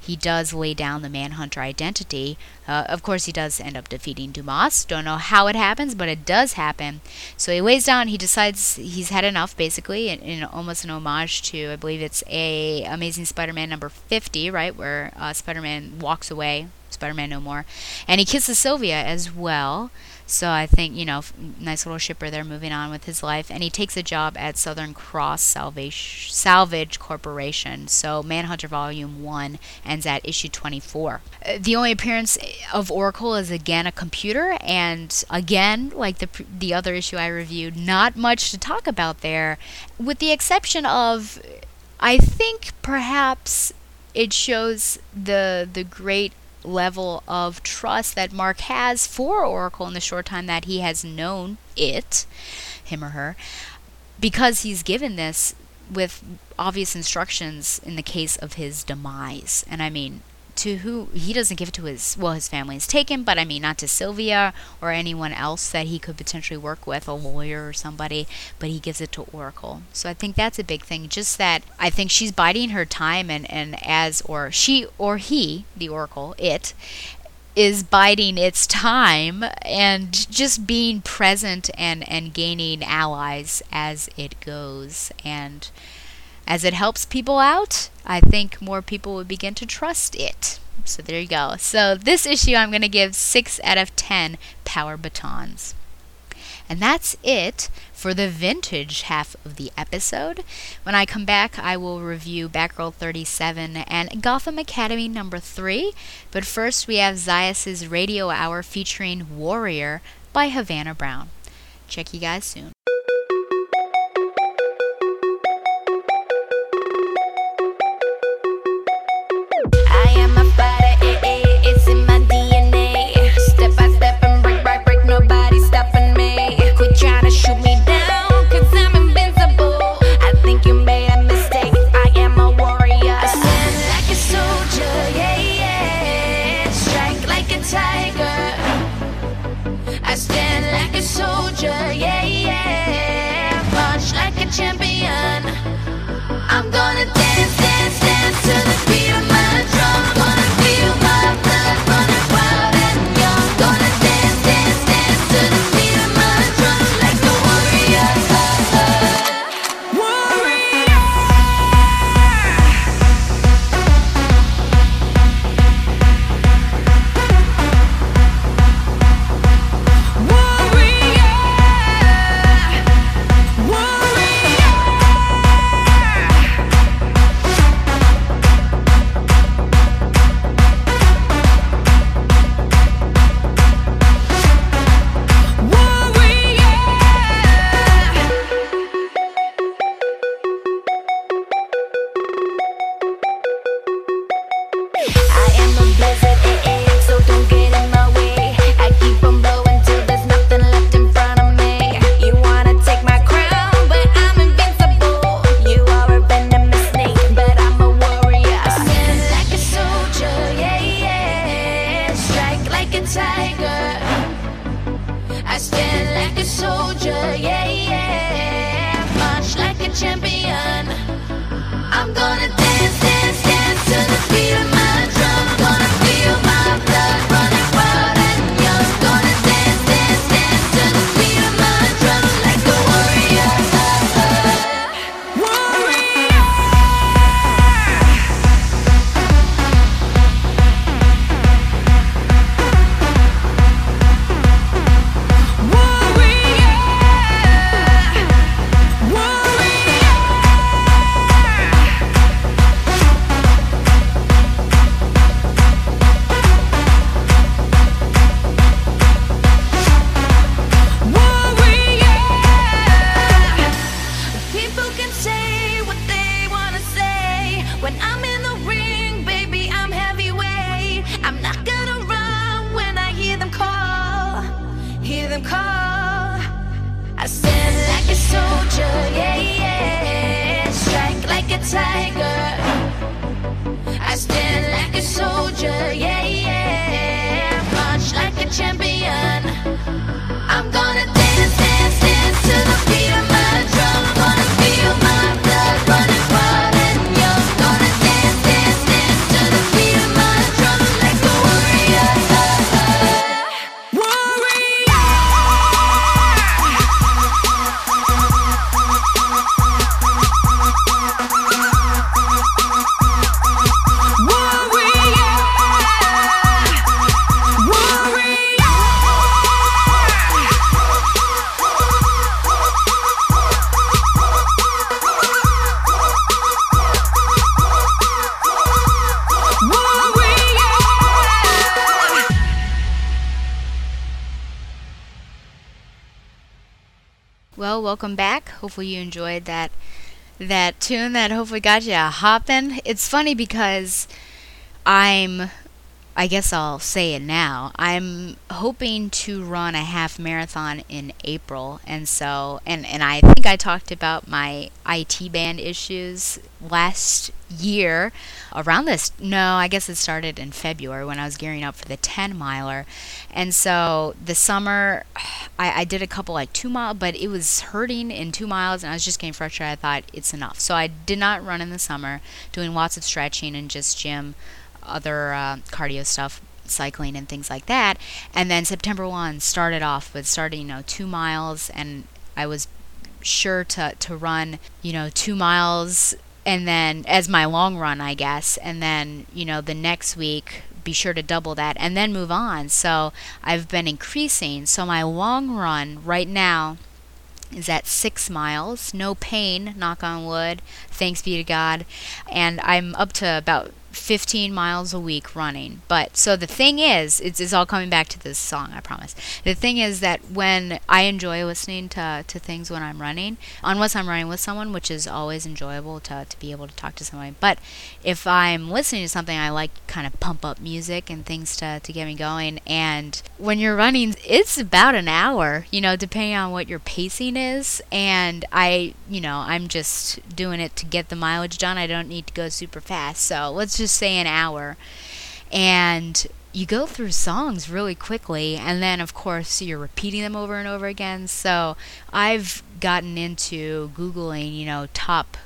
he does lay down the Manhunter identity. Uh, of course, he does end up defeating Dumas. Don't know how it happens, but it does happen. So he lays down. He decides he's had enough, basically, in, in almost an homage to, I believe it's a Amazing Spider-Man number 50, right, where uh, Spider-Man walks away. Spider-Man no more, and he kisses Sylvia as well. So I think, you know, nice little shipper there moving on with his life. And he takes a job at Southern Cross Salvage, Salvage Corporation. So Manhunter Volume 1 ends at issue 24. Uh, the only appearance of Oracle is again a computer. And again, like the, the other issue I reviewed, not much to talk about there, with the exception of, I think perhaps it shows the the great level of trust that Mark has for Oracle in the short time that he has known it, him or her, because he's given this with obvious instructions in the case of his demise. And I mean, to who he doesn't give it to his well his family is taken but i mean not to sylvia or anyone else that he could potentially work with a lawyer or somebody but he gives it to oracle. So i think that's a big thing just that i think she's biding her time and and as or she or he the oracle it is biding its time and just being present and and gaining allies as it goes. And as it helps people out, I think more people would begin to trust it. So there you go. So this issue I'm going to give 6 out of 10 power batons. And that's it for the vintage half of the episode. When I come back, I will review Batgirl 37 and Gotham Academy number 3. But first, we have Zias' radio hour featuring Warrior by Havana Brown. Check you guys soon. Enjoyed that that tune that hopefully got you hopping. It's funny because I'm I guess I'll say it now. I'm hoping to run a half marathon in April, and so and and I think I talked about my IT band issues last year around this. No, I guess it started in February when I was gearing up for the 10 miler, and so the summer I, I did a couple like two mile, but it was hurting in two miles, and I was just getting frustrated. I thought it's enough, so I did not run in the summer, doing lots of stretching and just gym other uh, cardio stuff, cycling and things like that. And then September 1 started off with starting, you know, two miles, and I was sure to, to run, you know, two miles and then as my long run, I guess. And then, you know, the next week, be sure to double that and then move on. So I've been increasing. So my long run right now is at six miles. No pain, knock on wood. Thanks be to God. And I'm up to about 15 miles a week running. But so the thing is, it's, it's all coming back to this song, I promise. The thing is that when I enjoy listening to, to things when I'm running, unless I'm running with someone, which is always enjoyable to, to be able to talk to somebody, but if I'm listening to something, I like kind of pump up music and things to, to get me going. And when you're running, it's about an hour, you know, depending on what your pacing is. And I, you know, I'm just doing it to get the mileage done. I don't need to go super fast. So let's just say an hour. And you go through songs really quickly and then of course you're repeating them over and over again so i've gotten into googling you know top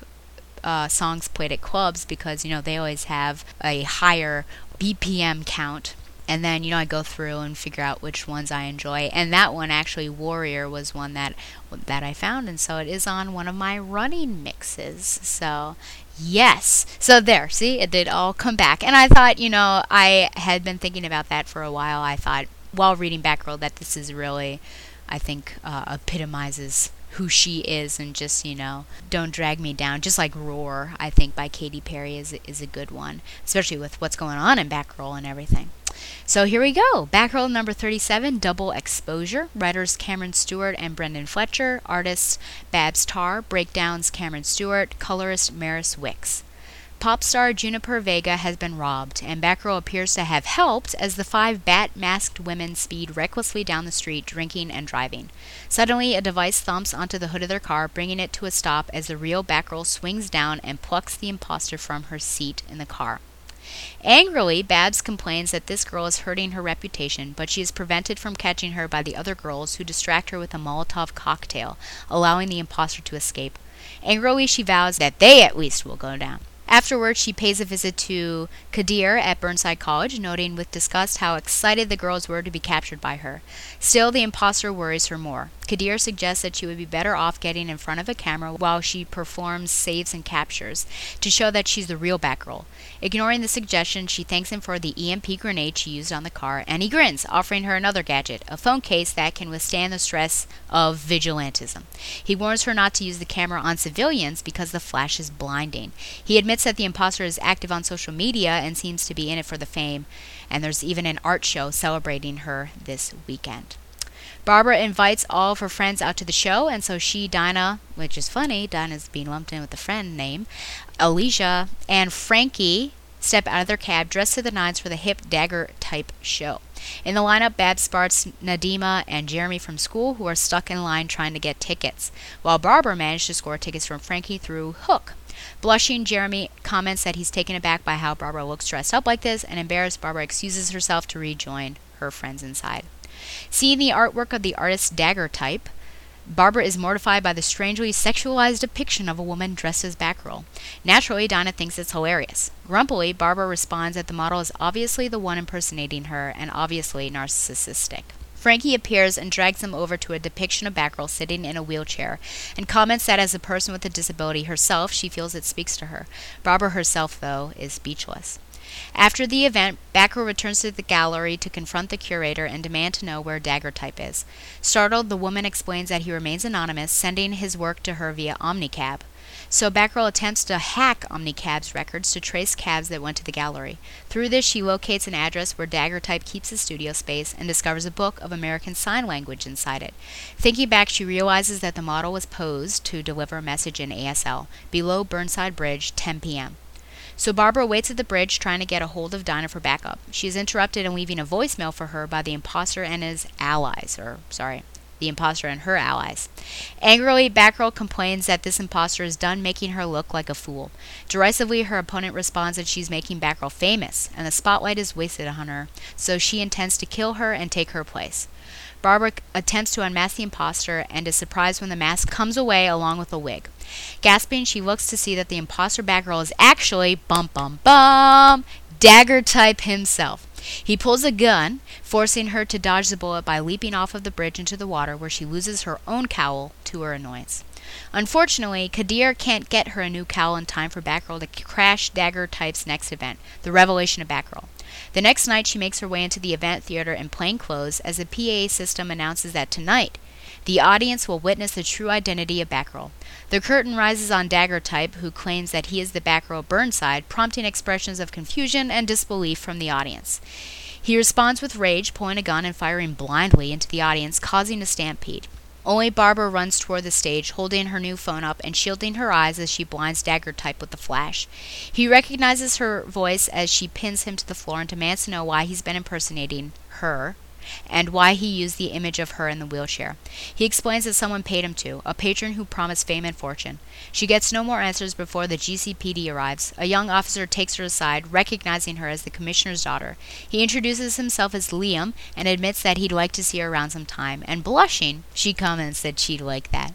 uh, songs played at clubs because you know they always have a higher bpm count and then you know I go through and figure out which ones I enjoy. And that one actually, Warrior, was one that that I found, and so it is on one of my running mixes. So yes, so there, see, it did all come back. And I thought, you know, I had been thinking about that for a while. I thought while reading Batgirl that this is really, I think, uh, epitomizes who she is and just you know don't drag me down just like roar i think by katy perry is, is a good one especially with what's going on in Batgirl and everything so here we go. Batgirl number 37, Double Exposure. Writers Cameron Stewart and Brendan Fletcher. Artists Babs Tarr. Breakdowns Cameron Stewart. Colorist Maris Wicks. Pop star Juniper Vega has been robbed, and Batgirl appears to have helped as the five bat masked women speed recklessly down the street, drinking and driving. Suddenly, a device thumps onto the hood of their car, bringing it to a stop as the real Batgirl swings down and plucks the imposter from her seat in the car. Angrily, Babs complains that this girl is hurting her reputation, but she is prevented from catching her by the other girls who distract her with a Molotov cocktail, allowing the impostor to escape. Angrily, she vows that they at least will go down. Afterwards, she pays a visit to Qadir at Burnside College, noting with disgust how excited the girls were to be captured by her. Still, the impostor worries her more. Qadir suggests that she would be better off getting in front of a camera while she performs saves and captures to show that she's the real Batgirl. Ignoring the suggestion, she thanks him for the EMP grenade she used on the car, and he grins, offering her another gadget, a phone case that can withstand the stress of vigilantism. He warns her not to use the camera on civilians because the flash is blinding. He admits that the imposter is active on social media and seems to be in it for the fame, and there's even an art show celebrating her this weekend. Barbara invites all of her friends out to the show, and so she, Dinah, which is funny, Dinah's being lumped in with the friend name, Alicia, and Frankie step out of their cab dressed to the nines for the hip dagger type show. In the lineup, Babs spots Nadima and Jeremy from school who are stuck in line trying to get tickets, while Barbara managed to score tickets from Frankie through Hook. Blushing, Jeremy comments that he's taken aback by how Barbara looks dressed up like this, and embarrassed, Barbara excuses herself to rejoin her friends inside. Seeing the artwork of the artist's dagger type, Barbara is mortified by the strangely sexualized depiction of a woman dressed as Batgirl. Naturally, Donna thinks it's hilarious. Grumpily, Barbara responds that the model is obviously the one impersonating her and obviously narcissistic. Frankie appears and drags them over to a depiction of Batgirl sitting in a wheelchair and comments that as a person with a disability herself, she feels it speaks to her. Barbara herself, though, is speechless. After the event, Batgirl returns to the gallery to confront the curator and demand to know where Dagger Type is. Startled, the woman explains that he remains anonymous, sending his work to her via Omnicab. So Batgirl attempts to hack Omnicab's records to trace cabs that went to the gallery. Through this, she locates an address where Dagger Type keeps his studio space and discovers a book of American Sign Language inside it. Thinking back, she realizes that the model was posed to deliver a message in ASL below Burnside Bridge, 10 p.m. So Barbara waits at the bridge trying to get a hold of Dinah for backup. She is interrupted in leaving a voicemail for her by the imposter and his allies, or sorry, the imposter and her allies. Angrily, Batgirl complains that this imposter is done making her look like a fool. Derisively, her opponent responds that she's making Batgirl famous, and the spotlight is wasted on her, so she intends to kill her and take her place. Barbara attempts to unmask the imposter and is surprised when the mask comes away along with a wig. Gasping, she looks to see that the imposter Batgirl is actually bum bum bum dagger type himself. He pulls a gun, forcing her to dodge the bullet by leaping off of the bridge into the water, where she loses her own cowl to her annoyance. Unfortunately, Qadir can't get her a new cowl in time for Batgirl to crash Dagger Type's next event, the revelation of Batgirl. The next night, she makes her way into the event theater in plain clothes as the PA system announces that tonight, the audience will witness the true identity of Batgirl. The curtain rises on Dagger Type, who claims that he is the Batgirl Burnside, prompting expressions of confusion and disbelief from the audience. He responds with rage, pulling a gun and firing blindly into the audience, causing a stampede. Only Barbara runs toward the stage, holding her new phone up and shielding her eyes as she blinds Dagger Type with the flash. He recognizes her voice as she pins him to the floor and demands to know why he's been impersonating her and why he used the image of her in the wheelchair. He explains that someone paid him to, a patron who promised fame and fortune. She gets no more answers before the GCPD arrives. A young officer takes her aside, recognizing her as the commissioner's daughter. He introduces himself as Liam and admits that he'd like to see her around some time, and blushing, she comments that she'd like that.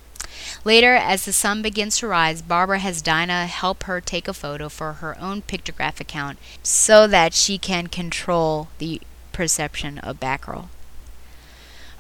Later, as the sun begins to rise, Barbara has Dinah help her take a photo for her own pictograph account so that she can control the perception of Batgirl.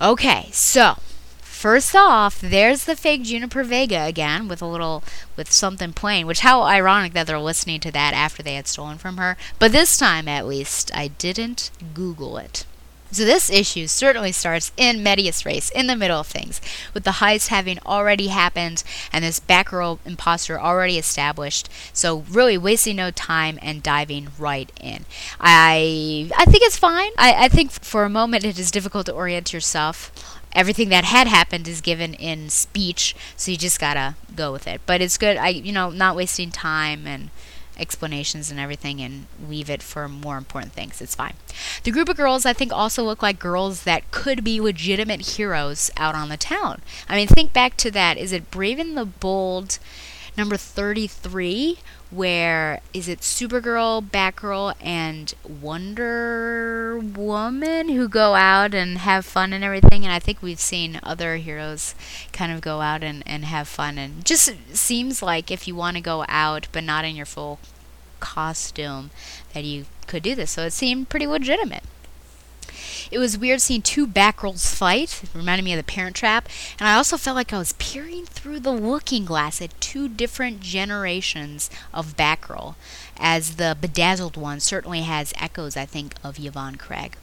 Okay, so first off, there's the fake Juniper Vega again with a little with something playing, which how ironic that they're listening to that after they had stolen from her. But this time at least I didn't Google it. So this issue certainly starts in medias res, in the middle of things, with the heist having already happened and this Batgirl imposter already established. So really wasting no time and diving right in. I I think it's fine. I, I think for a moment it is difficult to orient yourself. Everything that had happened is given in speech, so you just gotta go with it. But it's good. I you know not wasting time and explanations and everything and leave it for more important things. It's fine. The group of girls, I think, also look like girls that could be legitimate heroes out on the town. I mean, think back to that. Is it Brave and the Bold number 33? Where is it Supergirl, Batgirl, and Wonder Woman who go out and have fun and everything? And I think we've seen other heroes kind of go out and, and have fun. And just seems like if you want to go out but not in your full costume, that you could do this. So it seemed pretty legitimate. It was weird seeing two Batgirls fight. It reminded me of the Parent Trap. And I also felt like I was peering through the looking glass at two different generations of Batgirl, as the bedazzled one certainly has echoes, I think, of Yvonne Craig.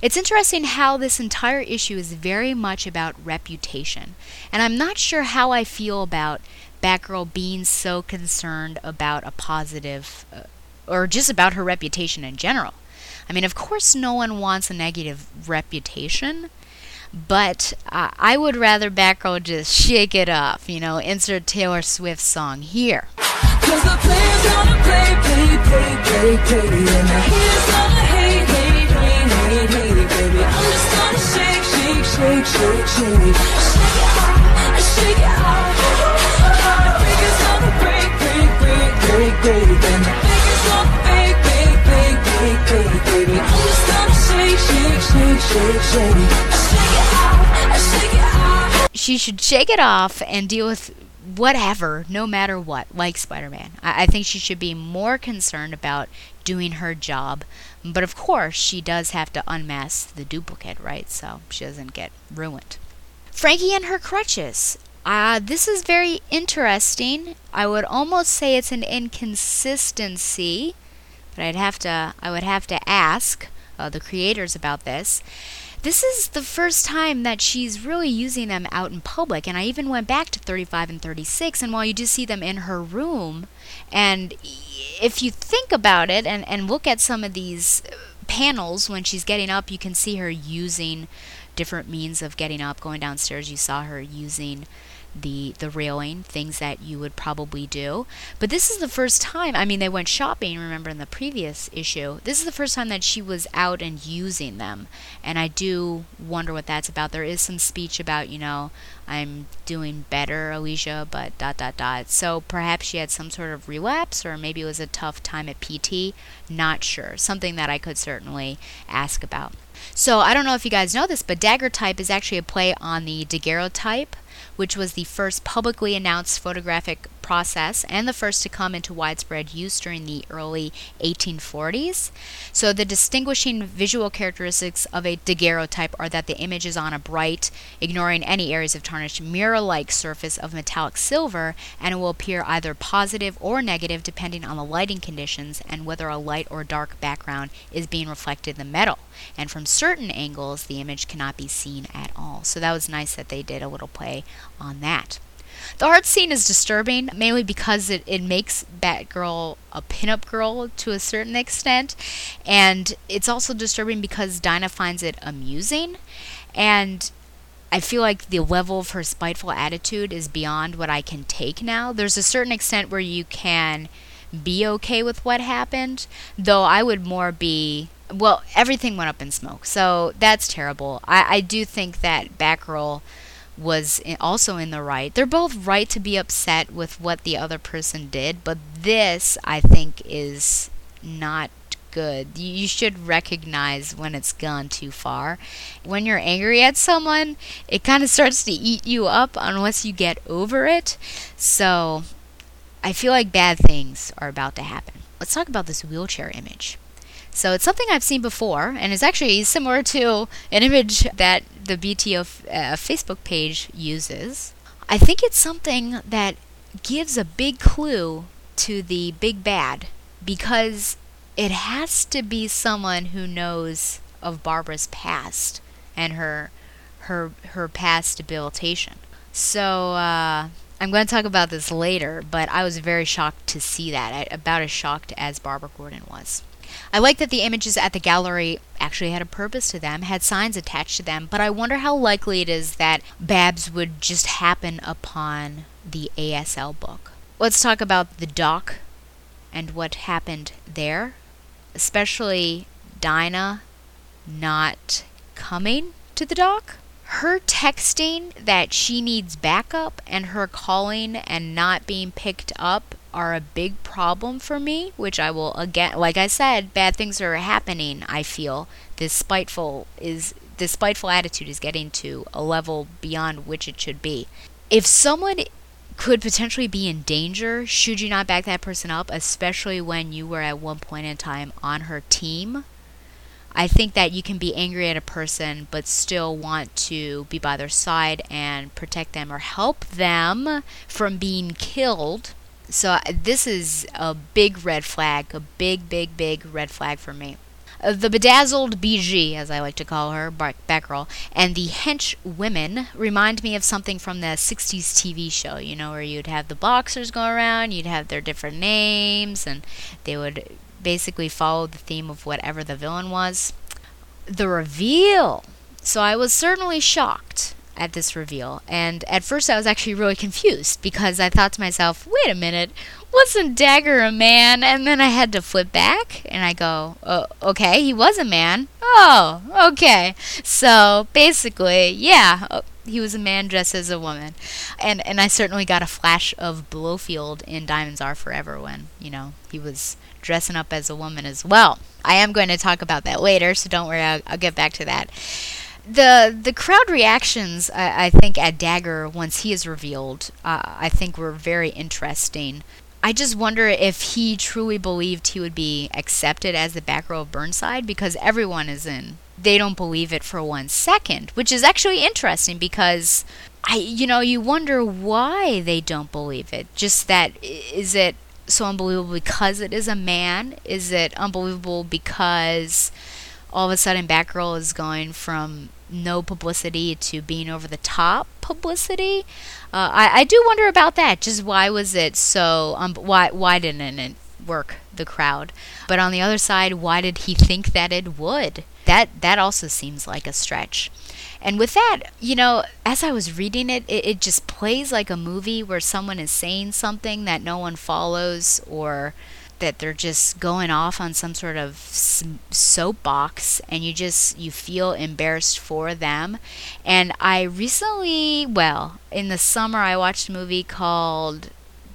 It's interesting how this entire issue is very much about reputation. And I'm not sure how I feel about Batgirl being so concerned about a positive, uh, or just about her reputation in general. I mean, of course, no one wants a negative reputation, but I would rather Batgirl just shake it off, you know, insert Taylor Swift song here. Shake, shake, shake. She should shake it off and deal with whatever, no matter what, like Spider Man. I-, I, think she should be more concerned about doing her job. But of course, she does have to unmask the duplicate, right? So she doesn't get ruined. Frankie and her crutches. Uh, this is very interesting. I would almost say it's an inconsistency, but I'd have to I would have to ask uh, the creators about this. this is the first time that she's really using them out in public. And I even went back to 35 and 36, and while you do see them in her room, and if you think about it and, and look at some of these panels when she's getting up, you can see her using different means of getting up, going downstairs. You saw her using the the railing, things that you would probably do. But this is the first time. I mean, they went shopping. Remember in the previous issue, this is the first time that she was out and using them, and I do wonder what that's about. There is some speech about you know I'm doing better, Alicia, but dot dot dot. So perhaps she had some sort of relapse, or maybe it was a tough time at PT. Not sure. Something that I could certainly ask about. So I don't know if you guys know this, but dagger type is actually a play on the daguerreotype which was the first publicly announced photographic process and the first to come into widespread use during the early 1840s. So, the distinguishing visual characteristics of a daguerreotype are that the image is on a bright, ignoring any areas of tarnish, mirror like surface of metallic silver, and it will appear either positive or negative depending on the lighting conditions and whether a light or dark background is being reflected in the metal. And from certain angles, the image cannot be seen at all. So, that was nice that they did a little play on that. The art scene is disturbing, mainly because it, it makes Batgirl a pinup girl to a certain extent. And it's also disturbing because Dinah finds it amusing. And I feel like the level of her spiteful attitude is beyond what I can take now. There's a certain extent where you can be okay with what happened, though I would more be. Well, everything went up in smoke, so that's terrible. I, I do think that Batgirl was also in the right. They're both right to be upset with what the other person did, but this, I think, is not good. You should recognize when it's gone too far. When you're angry at someone, it kind of starts to eat you up unless you get over it. So, I feel like bad things are about to happen. Let's talk about this wheelchair image. So it's something I've seen before, and it's actually similar to an image that the BTO uh, Facebook page uses. I think it's something that gives a big clue to the big bad because it has to be someone who knows of Barbara's past and her her her past debilitation. So uh, I'm going to talk about this later, but I was very shocked to see that. About as shocked as Barbara Gordon was. I like that the images at the gallery actually had a purpose to them, had signs attached to them, but I wonder how likely it is that Babs would just happen upon the ASL book. Let's talk about the doc and what happened there, especially Dinah not coming to the doc. Her texting that she needs backup and her calling and not being picked up are a big problem for me, which I will again like I said, bad things are happening, I feel. This spiteful is this spiteful attitude is getting to a level beyond which it should be. If someone could potentially be in danger, should you not back that person up, especially when you were at one point in time on her team? I think that you can be angry at a person but still want to be by their side and protect them or help them from being killed so uh, this is a big red flag, a big, big, big red flag for me. Uh, the bedazzled BG, as I like to call her, Batgirl, and the hench women remind me of something from the 60s TV show, you know, where you'd have the boxers go around, you'd have their different names, and they would basically follow the theme of whatever the villain was. The reveal! So I was certainly shocked at this reveal. And at first, I was actually really confused because I thought to myself, wait a minute, wasn't Dagger a man? And then I had to flip back and I go, oh, okay, he was a man. Oh, okay. So basically, yeah, uh, he was a man dressed as a woman. And and I certainly got a flash of Blofeld in Diamonds Are Forever when, you know, he was dressing up as a woman as well. I am going to talk about that later, so don't worry, I'll, I'll get back to that the the crowd reactions, I, I, think, at Dagger once he is revealed, uh, I think were very interesting. I just wonder if he truly believed he would be accepted as the Batgirl of Burnside because everyone is in. They don't believe it for one second, which is actually interesting because I, you know, you wonder why they don't believe it. Just that is it so unbelievable because it is a man? Is it unbelievable because all of a sudden Batgirl is going from no publicity to being over the top publicity. Uh, I, I do wonder about that. Just why was it so? Um, why why didn't it work the crowd? But on the other side, why did he think that it would? That that also seems like a stretch. And with that, you know, as I was reading it, it, it just plays like a movie where someone is saying something that no one follows or that they're just going off on some sort of soapbox and you just you feel embarrassed for them and i recently well in the summer i watched a movie called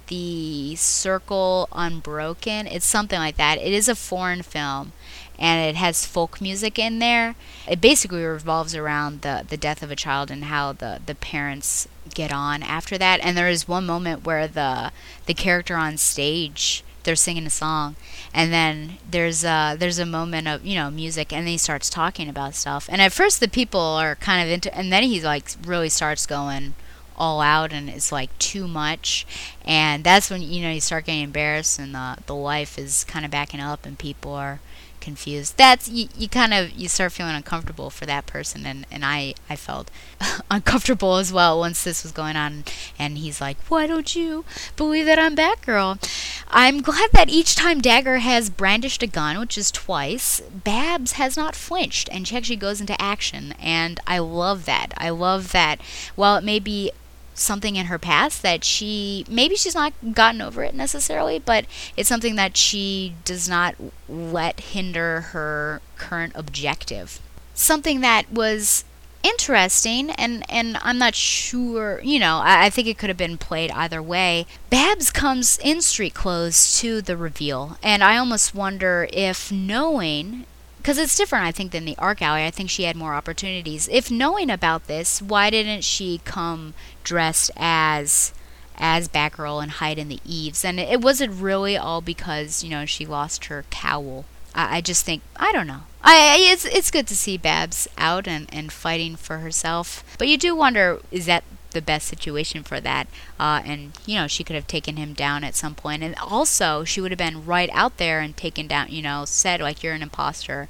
the circle unbroken it's something like that it is a foreign film and it has folk music in there. It basically revolves around the, the death of a child and how the, the parents get on after that. And there is one moment where the the character on stage they're singing a song, and then there's a there's a moment of you know music, and then he starts talking about stuff. And at first the people are kind of into, and then he like really starts going all out and it's like too much and that's when you know you start getting embarrassed and the the life is kind of backing up and people are confused. That's you, you kind of you start feeling uncomfortable for that person and and I I felt uncomfortable as well once this was going on and he's like, "Why don't you believe that I'm Batgirl?" I'm glad that each time Dagger has brandished a gun, which is twice, Babs has not flinched and she actually goes into action and I love that. I love that while it may be something in her past that she maybe she's not gotten over it necessarily, but it's something that she does not let hinder her current objective. Something that was interesting and and I'm not sure you know I, I, think it could have been played either way Babs comes in street clothes to the reveal and I almost wonder if knowing because it's different, I think, than the Arc Alley. I think she had more opportunities. If knowing about this, why didn't she come dressed as as Batgirl and hide in the eaves? And it, wasn't really all because you know she lost her cowl. I, I just think I don't know. I, it's it's good to see Babs out and, and fighting for herself, but you do wonder is that the best situation for that. Uh, and you know, she could have taken him down at some point. and also she would have been right out there and taken down. You know, said like you're an imposter,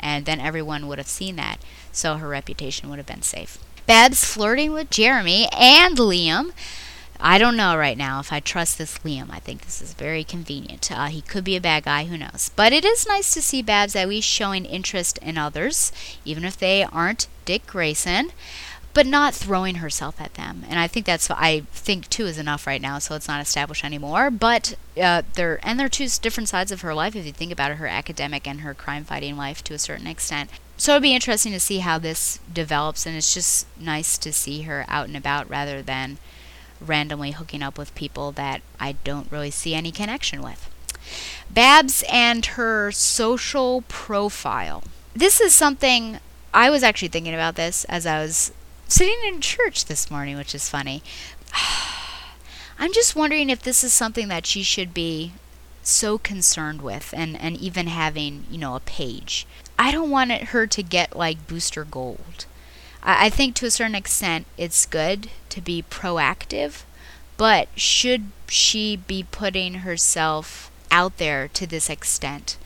and then everyone would have seen that. So her reputation would have been safe. Babs flirting with Jeremy and Liam. I don't know right now if I trust this Liam. I think this is very convenient. Uh, he could be a bad guy, who knows? But it is nice to see Babs at least showing interest in others, even if they aren't Dick Grayson but not throwing herself at them. And I think that's I think too is enough right now, so it's not established anymore. But uh, they're and they're two different sides of her life if you think about it, her academic and her crime fighting life to a certain extent. So it'll be interesting to see how this develops, and it's just nice to see her out and about rather than randomly hooking up with people that I don't really see any connection with. Babs and her social profile. This is something I was actually thinking about this as I was sitting in church this morning, which is funny. I'm just wondering if this is something that she should be so concerned with and, and even having, you know, a page. I don't want it, her to get like booster gold. I, I think to a certain extent it's good to be proactive, but should she be putting herself out there to this extent?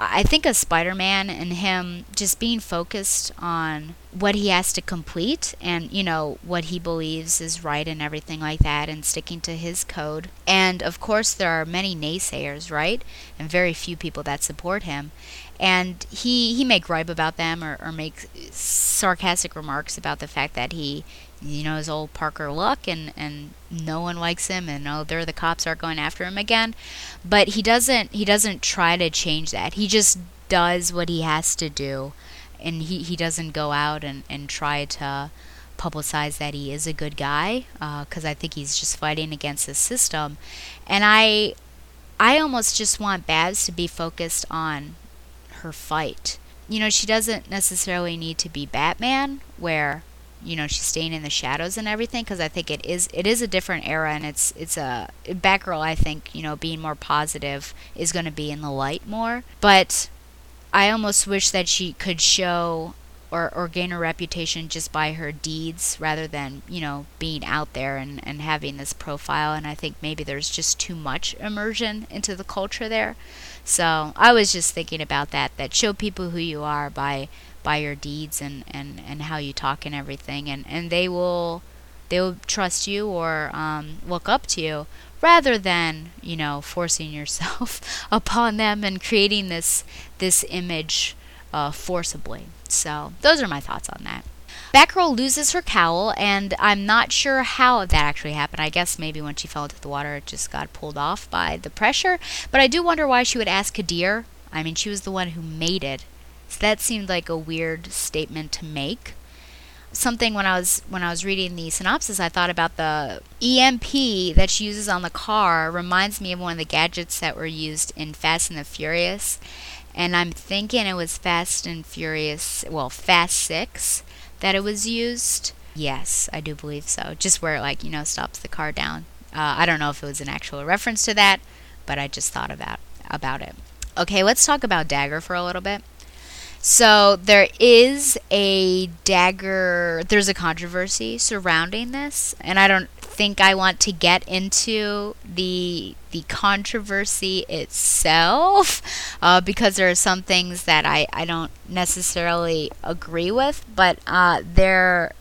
I think of Spider Man and him just being focused on what he has to complete and, you know, what he believes is right and everything like that and sticking to his code. And of course, there are many naysayers, right? And very few people that support him. And he, he may gripe about them or, or make sarcastic remarks about the fact that he you know his old Parker luck and and no one likes him and oh there the cops are going after him again. But he doesn't he doesn't try to change that. He just does what he has to do and he, he doesn't go out and, and try to publicize that he is a good guy because uh, I think he's just fighting against the system. And I I almost just want Babs to be focused on her fight. You know she doesn't necessarily need to be Batman where you know she's staying in the shadows and everything because I think it is it is a different era and it's it's a Batgirl I think you know being more positive is going to be in the light more but I almost wish that she could show or, or gain a reputation just by her deeds rather than, you know, being out there and, and having this profile. And I think maybe there's just too much immersion into the culture there. So I was just thinking about that, that show people who you are by by your deeds and, and, and how you talk and everything and, and they will they will trust you or um, look up to you rather than you know forcing yourself upon them and creating this this image uh, forcibly. So those are my thoughts on that. Batgirl loses her cowl, and I'm not sure how that actually happened. I guess maybe when she fell into the water, it just got pulled off by the pressure. But I do wonder why she would ask Qadir. I mean, she was the one who made it, so that seemed like a weird statement to make. Something when I was when I was reading the synopsis, I thought about the EMP that she uses on the car. Reminds me of one of the gadgets that were used in Fast and the Furious and I'm thinking it was Fast and Furious, well, Fast 6 that it was used. Yes, I do believe so. Just where it, like, you know, stops the car down. Uh, I don't know if it was an actual reference to that, but I just thought about about it. Okay, let's talk about Dagger for a little bit. So there is a dagger. There's a controversy surrounding this, and I don't think I want to get into the the controversy itself uh, because there are some things that I, I don't necessarily agree with, but uh, there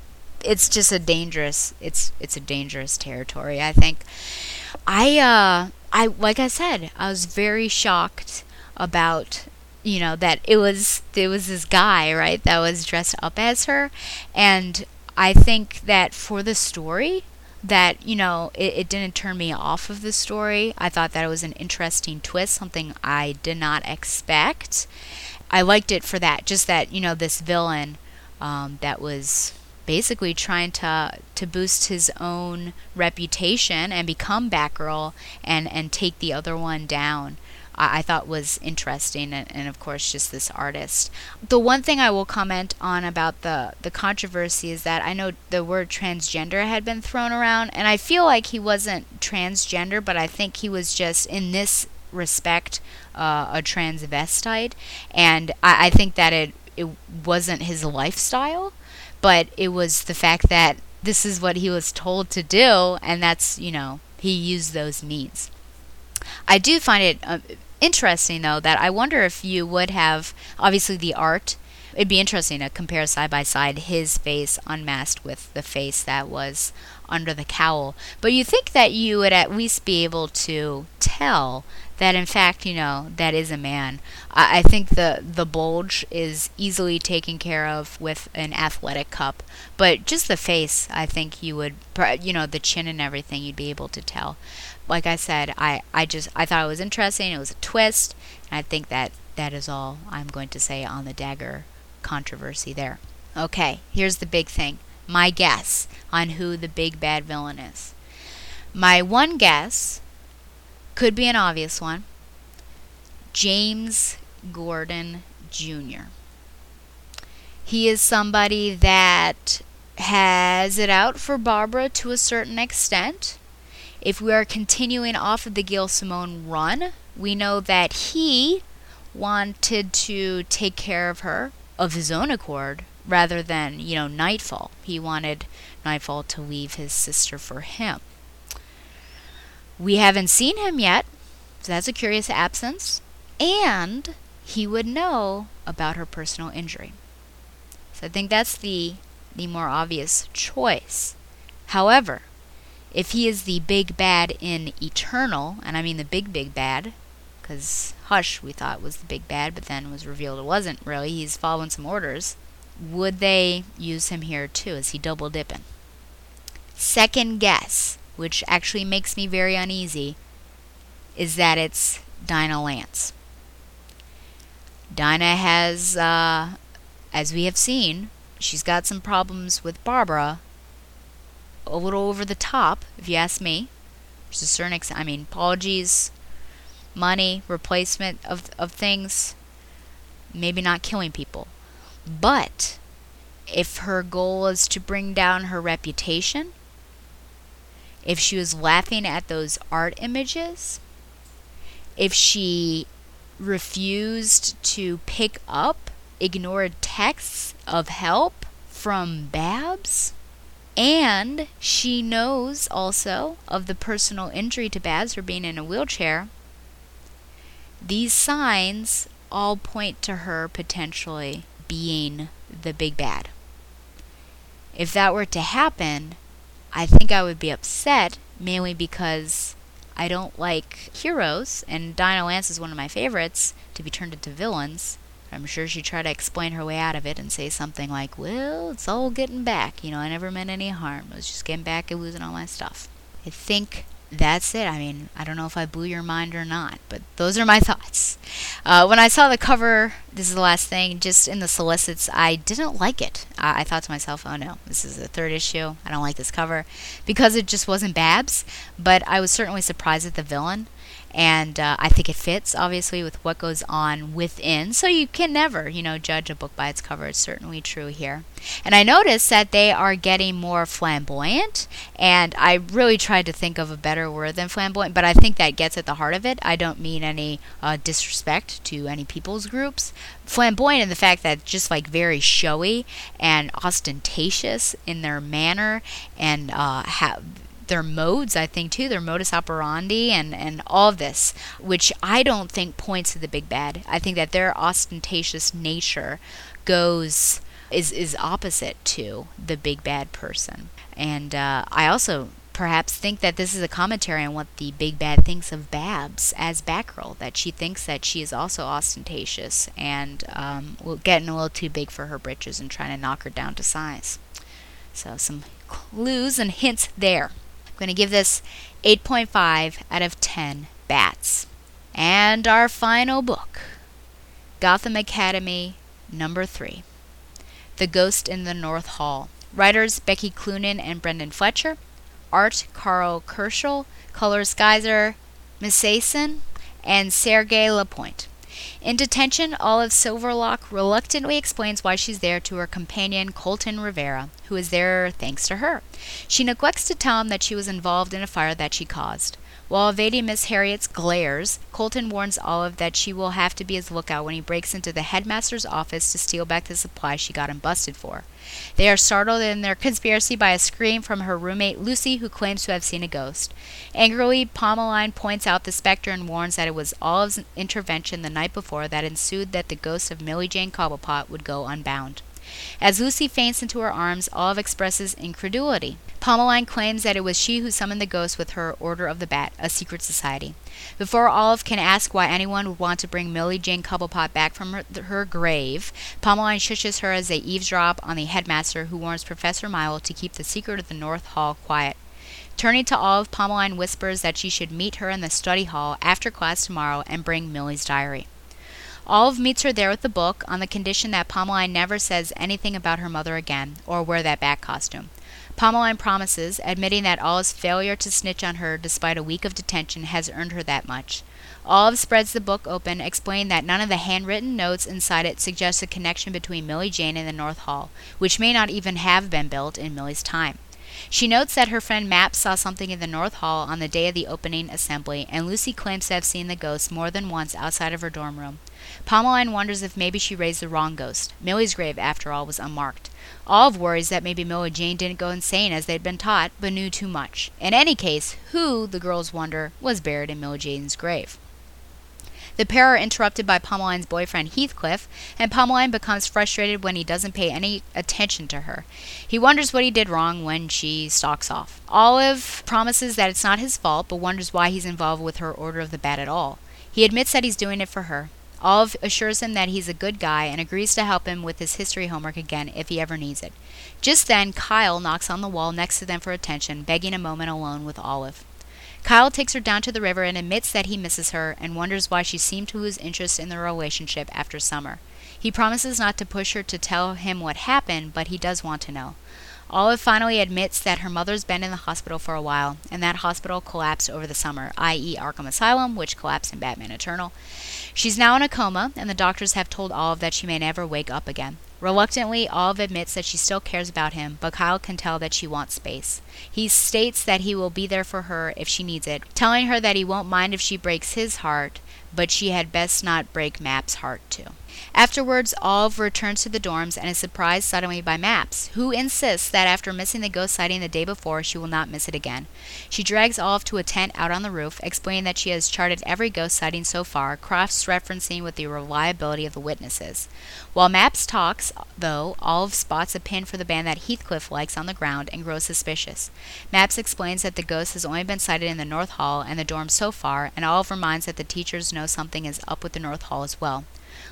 it's just a dangerous it's it's a dangerous territory. I think I uh, I like I said I was very shocked about you know that it was it was this guy right that was dressed up as her. And I think that for the story that you know it, it, didn't turn me off of the story. I thought that it was an interesting twist something i did not expect. I liked it for that just that you know this villain um, that was basically trying to to boost his own reputation and become batgirl and and take the other one down I, thought was interesting, and, and, of course, just this artist. The one thing I will comment on about the, the controversy is that I know the word transgender had been thrown around, and I feel like he wasn't transgender, but I think he was just in this respect uh, a transvestite, and I, I think that it it wasn't his lifestyle, but it was the fact that this is what he was told to do, and that's you know he used those means. I do find it uh, interesting though that I wonder if you would have obviously the art. It'd be interesting to compare side by side his face unmasked with the face that was under the cowl. But you think that you would at least be able to tell that in fact, you know, that is a man. I, I think the the bulge is easily taken care of with an athletic cup, but just the face, I think you would, you know, the chin and everything, you'd be able to tell like I said, I, I just I thought it was interesting. It was a twist, and I think that that is all I'm going to say on the dagger controversy there. Okay, here's the big thing. My guess on who the big bad villain is. My one guess could be an obvious one. James Gordon Jr. He is somebody that has it out for Barbara to a certain extent. If we are continuing off of the Gail Simone run, we know that he wanted to take care of her of his own accord rather than, you know, Knightfall. He wanted Knightfall to leave his sister for him. We haven't seen him yet, so that's a curious absence. And he would know about her personal injury. So I think that's the the more obvious choice. However, if he is the big bad in Eternal, and I mean the big, big bad, because Hush we thought was the big bad, but then was revealed it wasn't really, he's following some orders, would they use him here too? Is he double dipping? Second guess, which actually makes me very uneasy, is that it's Dinah Lance. Dinah has, uh, as we have seen, she's got some problems with Barbara, a little over the top, if you ask me. There's a certain extent. I mean, apologies, money, replacement of of things. Maybe not killing people, but if her goal is to bring down her reputation, if she was laughing at those art images, if she refused to pick up ignored texts of help from Babs. And she knows also of the personal injury to Babs for being in a wheelchair. These signs all point to her potentially being the big bad. If that were to happen, I think I would be upset mainly because I don't like heroes, and Dinah Lance is one of my favorites to be turned into villains. I'm sure she'd try to explain her way out of it and say something like, Well, it's all getting back. You know, I never meant any harm. I was just getting back and losing all my stuff. I think that's it. I mean, I don't know if I blew your mind or not, but those are my thoughts. Uh, when I saw the cover, this is the last thing, just in the solicits, I didn't like it. I thought to myself, oh no, this is the third issue. I don't like this cover because it just wasn't Babs, but I was certainly surprised at the villain and uh, I think it fits obviously with what goes on within. So you can never, you know, judge a book by its cover. It's certainly true here. And I noticed that they are getting more flamboyant, and I really tried to think of a better word than flamboyant, but I think that gets at the heart of it. I don't mean any uh, disrespect to any people's groups. Flamboyant in the fact that just like very showy and ostentatious in their manner and uh, have their modes, I think, too, their modus operandi and, and all this, which I don't think points to the big bad. I think that their ostentatious nature goes is is opposite to the big bad person. And uh, I also perhaps think that this is a commentary on what the big bad thinks of Babs as Batgirl, that she thinks that she is also ostentatious and um, getting a little too big for her britches and trying to knock her down to size. So some clues and hints there. I'm going to give this 8.5 out of 10 bats. And our final book Gotham Academy number 3 The Ghost in the North Hall. Writers Becky Cloonan and Brenden Fletcher. Art Karl Kerschl. Colors Geyser Masiason and Sergei Lapointe. In detention, Olive Silverlock reluctantly explains why she's there to her companion, Colton Rivera, who is there thanks to her. She neglects to tell him that she was involved in a fire that she caused. While evading Miss Harriet's glares, Colton warns Olive that she will have to be his lookout when he breaks into the headmaster's office to steal back the supplies she got him busted for. They are startled in their conspiracy by a scream from her roommate Lucy, who claims to have seen a ghost. Angrily, Pomeline points out the specter and warns that it was Olive's intervention the night before that ensued that the ghost of Millie Jane Cobblepot would go unbound. As Lucy faints into her arms, Olive expresses incredulity. Pomeline claims that it was she who summoned the ghost with her Order of the Bat, a secret society. Before Olive can ask why anyone would want to bring Millie Jane Cobblepot back from her, her grave, Pomeline shushes her as they eavesdrop on the headmaster, who warns Professor Milo to keep the secret of the North Hall quiet. Turning to Olive, Pomeline whispers that she should meet her in the study hall after class tomorrow and bring Millie's diary. Olive meets her there with the book on the condition that Pomeline never says anything about her mother again or wear that bat costume. Pomeline promises, admitting that Olive's failure to snitch on her despite a week of detention has earned her that much. Olive spreads the book open, explaining that none of the handwritten notes inside it suggest a connection between Millie Jane and the North Hall, which may not even have been built in Millie's time. She notes that her friend Map saw something in the North Hall on the day of the opening assembly, and Lucy claims to have seen the ghost more than once outside of her dorm room. Pomeline wonders if maybe she raised the wrong ghost. Millie's grave, after all, was unmarked. Olive worries that maybe Millie Jane didn't go insane as they'd been taught, but knew too much. In any case, who, the girls wonder, was buried in Millie Jane's grave. The pair are interrupted by Pomeline's boyfriend Heathcliff, and Pomeline becomes frustrated when he doesn't pay any attention to her. He wonders what he did wrong when she stalks off. Olive promises that it's not his fault, but wonders why he's involved with her Order of the Bat at all. He admits that he's doing it for her. Olive assures him that he's a good guy and agrees to help him with his history homework again if he ever needs it. Just then, Kyle knocks on the wall next to them for attention, begging a moment alone with Olive. Kyle takes her down to the river and admits that he misses her and wonders why she seemed to lose interest in the relationship after summer. He promises not to push her to tell him what happened, but he does want to know. Olive finally admits that her mother's been in the hospital for a while, and that hospital collapsed over the summer, i.e., Arkham Asylum, which collapsed in Batman Eternal. She's now in a coma, and the doctors have told Olive that she may never wake up again. Reluctantly, Olive admits that she still cares about him, but Kyle can tell that she wants space. He states that he will be there for her if she needs it, telling her that he won't mind if she breaks his heart, but she had best not break Map's heart too. Afterwards, Olive returns to the dorms and is surprised suddenly by Maps, who insists that after missing the ghost sighting the day before, she will not miss it again. She drags Olive to a tent out on the roof, explaining that she has charted every ghost sighting so far, cross referencing with the reliability of the witnesses. While Maps talks, though, Olive spots a pin for the band that Heathcliff likes on the ground and grows suspicious. Maps explains that the ghost has only been sighted in the North Hall and the dorms so far, and Olive reminds that the teachers know something is up with the North Hall as well.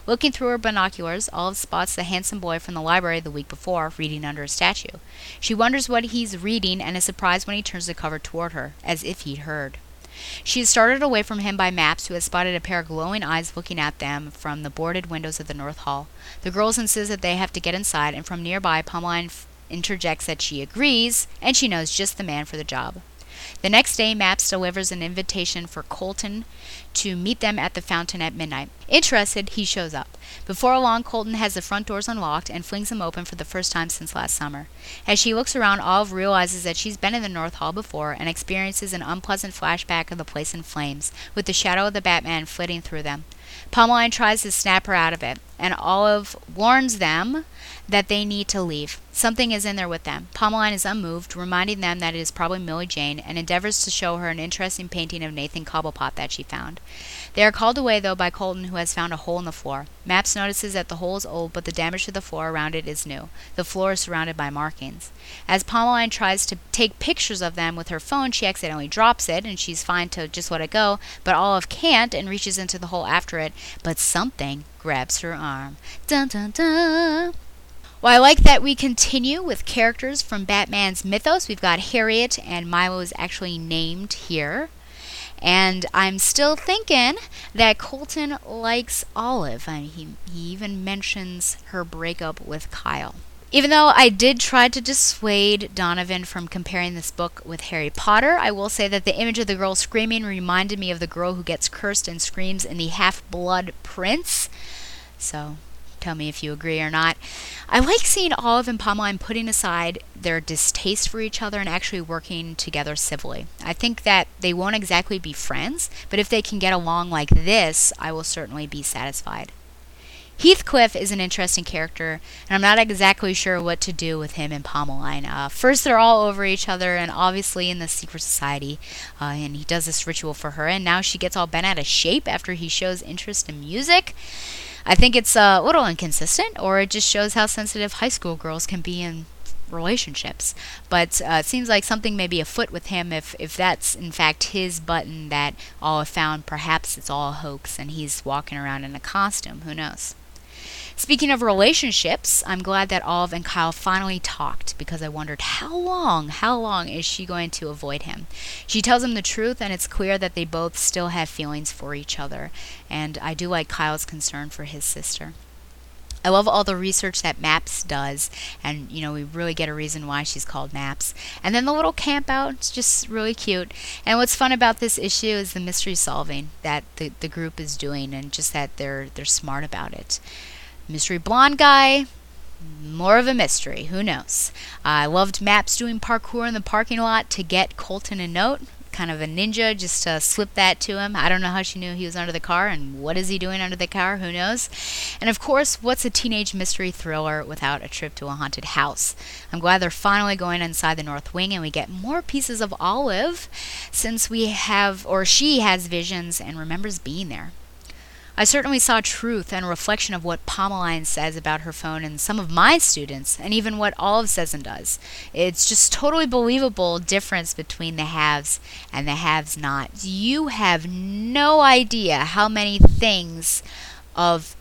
Looking through her binoculars, Olive spots the handsome boy from the library the week before, reading under a statue. She wonders what he's reading and is surprised when he turns the cover toward her, as if he'd heard. She is started away from him by Maps, who has spotted a pair of glowing eyes looking at them from the boarded windows of the North Hall. The girls insist that they have to get inside, and from nearby, Pomeline interjects that she agrees, and she knows just the man for the job. The next day, Maps delivers an invitation for Colton to meet them at the fountain at midnight. Interested, he shows up. Before long, Colton has the front doors unlocked and flings them open for the first time since last summer. As she looks around, Olive realizes that she's been in the North Hall before and experiences an unpleasant flashback of the place in flames, with the shadow of the Batman flitting through them. Pomeline tries to snap her out of it, and Olive warns them that they need to leave. Something is in there with them. Pomeline is unmoved, reminding them that it is probably Millie Jane, and endeavors to show her an interesting painting of Nathan Cobblepot that she found. They are called away, though, by Colton, who has found a hole in the floor. Maps notices that the hole is old, but the damage to the floor around it is new. The floor is surrounded by markings. As Pomeline tries to take pictures of them with her phone, she accidentally drops it, and she's fine to just let it go, but Olive can't and reaches into the hole after it, but something grabs her arm. Dun dun dun! Well, I like that we continue with characters from Batman's mythos. We've got Harriet, and Milo is actually named here. And I'm still thinking that Colton likes Olive. I mean, he, he even mentions her breakup with Kyle. Even though I did try to dissuade Donovan from comparing this book with Harry Potter, I will say that the image of the girl screaming reminded me of the girl who gets cursed and screams in the Half Blood Prince. So tell me if you agree or not. I like seeing Olive and Pomeline putting aside their distaste for each other and actually working together civilly. I think that they won't exactly be friends, but if they can get along like this, I will certainly be satisfied. Heathcliff is an interesting character, and I'm not exactly sure what to do with him and Pomeline. Uh, first, they're all over each other, and obviously in the secret society, uh, and he does this ritual for her, and now she gets all bent out of shape after he shows interest in music. I think it's a little inconsistent, or it just shows how sensitive high school girls can be in relationships. But uh, it seems like something may be afoot with him if, if that's in fact his button that Olive found. Perhaps it's all a hoax and he's walking around in a costume. Who knows? Speaking of relationships, I'm glad that Olive and Kyle finally talked because I wondered how long, how long is she going to avoid him? She tells him the truth, and it's clear that they both still have feelings for each other. And I do like Kyle's concern for his sister. I love all the research that Maps does, and you know we really get a reason why she's called Maps. And then the little camp out, it's just really cute. And what's fun about this issue is the mystery solving that the, the group is doing, and just that they're they're smart about it. Mystery blonde guy, more of a mystery. Who knows? I loved Maps doing parkour in the parking lot to get Colton a note. Kind of a ninja, just to slip that to him. I don't know how she knew he was under the car, and what is he doing under the car? Who knows? And of course, what's a teenage mystery thriller without a trip to a haunted house? I'm glad they're finally going inside the North Wing, and we get more pieces of Olive, since we have, or she has visions and remembers being there. I certainly saw truth and reflection of what Pomeline says about her phone and some of my students, and even what Olive says and does. It's just totally believable difference between the haves and the haves not. You have no idea how many things of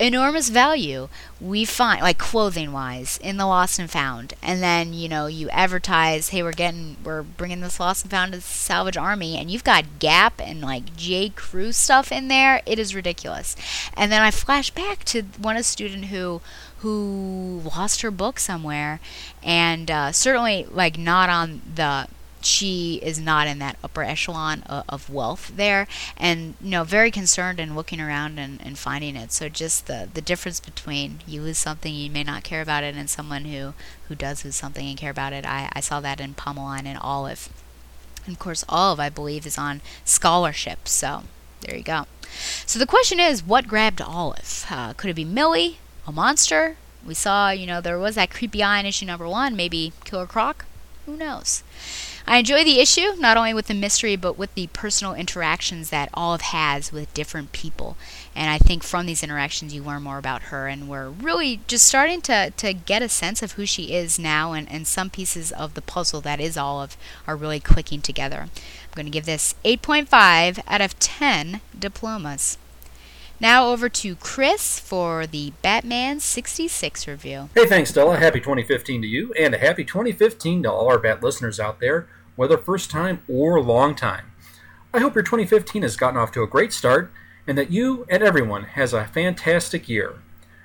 enormous value we find like clothing wise in the lost and found and then you know you advertise hey we're getting we're bringing this lost and found to the salvage army and you've got gap and like j. Crew stuff in there it is ridiculous. And then i flash back to one student who who lost her book somewhere and uh, certainly like not on the she is not in that upper echelon of, of, wealth there. And you know very concerned and looking around and, and finding it. So just the the difference between you lose something you may not care about it and someone who who does lose something and care about it. I, I saw that in Pomeline and olive. And of course olive i believe is on scholarship. So there you go. So the question is what grabbed olive? Uh, could it be millie a monster? We saw you know there was that creepy eye in issue number one. Maybe killer croc? Who knows I enjoy the issue, not only with the mystery, but with the personal interactions that Olive has with different people. And I think from these interactions, you learn more about her, and we're really just starting to, to get a sense of who she is now, and, and some pieces of the puzzle that is Olive are really clicking together. I'm going to give this 8.5 out of 10 diplomas. Now over to Chris for the Batman 66 review. Hey, thanks, Stella. Happy 2015 to you, and a happy 2015 to all our Bat listeners out there, whether first time or long time. I hope your 2015 has gotten off to a great start, and that you and everyone has a fantastic year.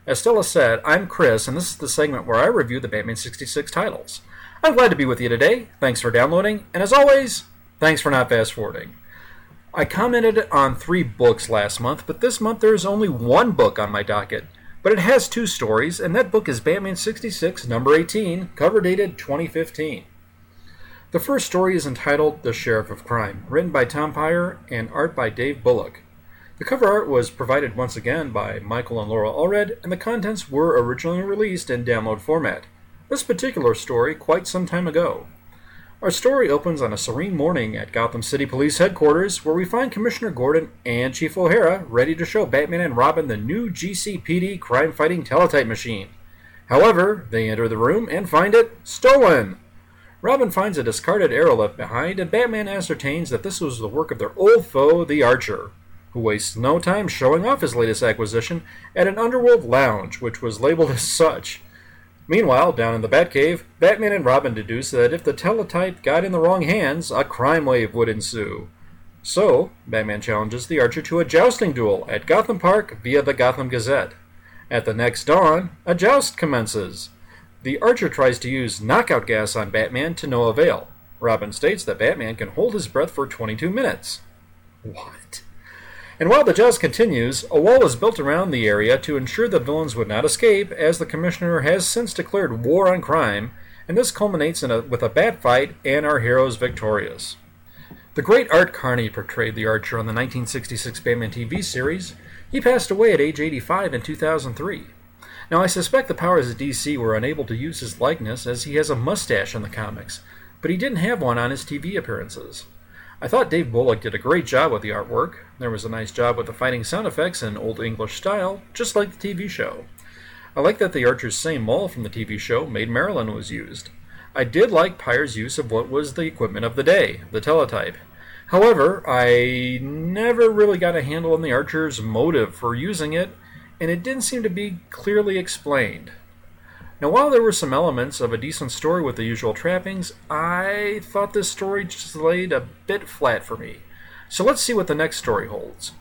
As Stella said, I'm Chris, and this is the segment where I review the Batman 66 titles. I'm glad to be with you today. Thanks for downloading, and as always, thanks for not fast forwarding. I commented on three books last month, but this month there is only one book on my docket. But it has two stories, and that book is Batman 66, number 18, cover dated 2015. The first story is entitled The Sheriff of Crime, written by Tom Peyer and art by Dave Bullock. The cover art was provided once again by Michael and Laura Allred, and the contents were originally released in download format. This particular story quite some time ago. Our story opens on a serene morning at Gotham City Police headquarters, where we find Commissioner Gordon and Chief O'Hara ready to show Batman and Robin the new GCPD crime fighting teletype machine. However, they enter the room and find it stolen. Robin finds a discarded arrow left behind, and Batman ascertains that this was the work of their old foe, the Archer, who wastes no time showing off his latest acquisition at an underworld lounge, which was labeled as such. Meanwhile, down in the Batcave, Batman and Robin deduce that if the teletype got in the wrong hands, a crime wave would ensue. So, Batman challenges the Archer to a jousting duel at Gotham Park via the Gotham Gazette. At the next dawn, a joust commences. The Archer tries to use knockout gas on Batman to no avail. Robin states that Batman can hold his breath for 22 minutes. What? And while the joust continues, a wall is built around the area to ensure the villains would not escape, as the Commissioner has since declared war on crime, and this culminates a, with a bat fight and our heroes victorious. The great Art Carney portrayed the Archer on the 1966 Batman TV series. He passed away at age 85 in 2003. Now, I suspect the powers of DC were unable to use his likeness as he has a mustache in the comics, but he didn't have one on his TV appearances. I thought Dave Bullock did a great job with the artwork. There was a nice job with the fighting sound effects in Old English style, just like the TV show. I like that the Archer's same mall from the TV show, Maid Marian, was used. I did like Peyer's use of what was the equipment of the day, the teletype. However, I never really got a handle on the Archer's motive for using it, and it didn't seem to be clearly explained. Now, while there were some elements of a decent story with the usual trappings, I thought this story just laid a bit flat for me. So let's see what the next story holds.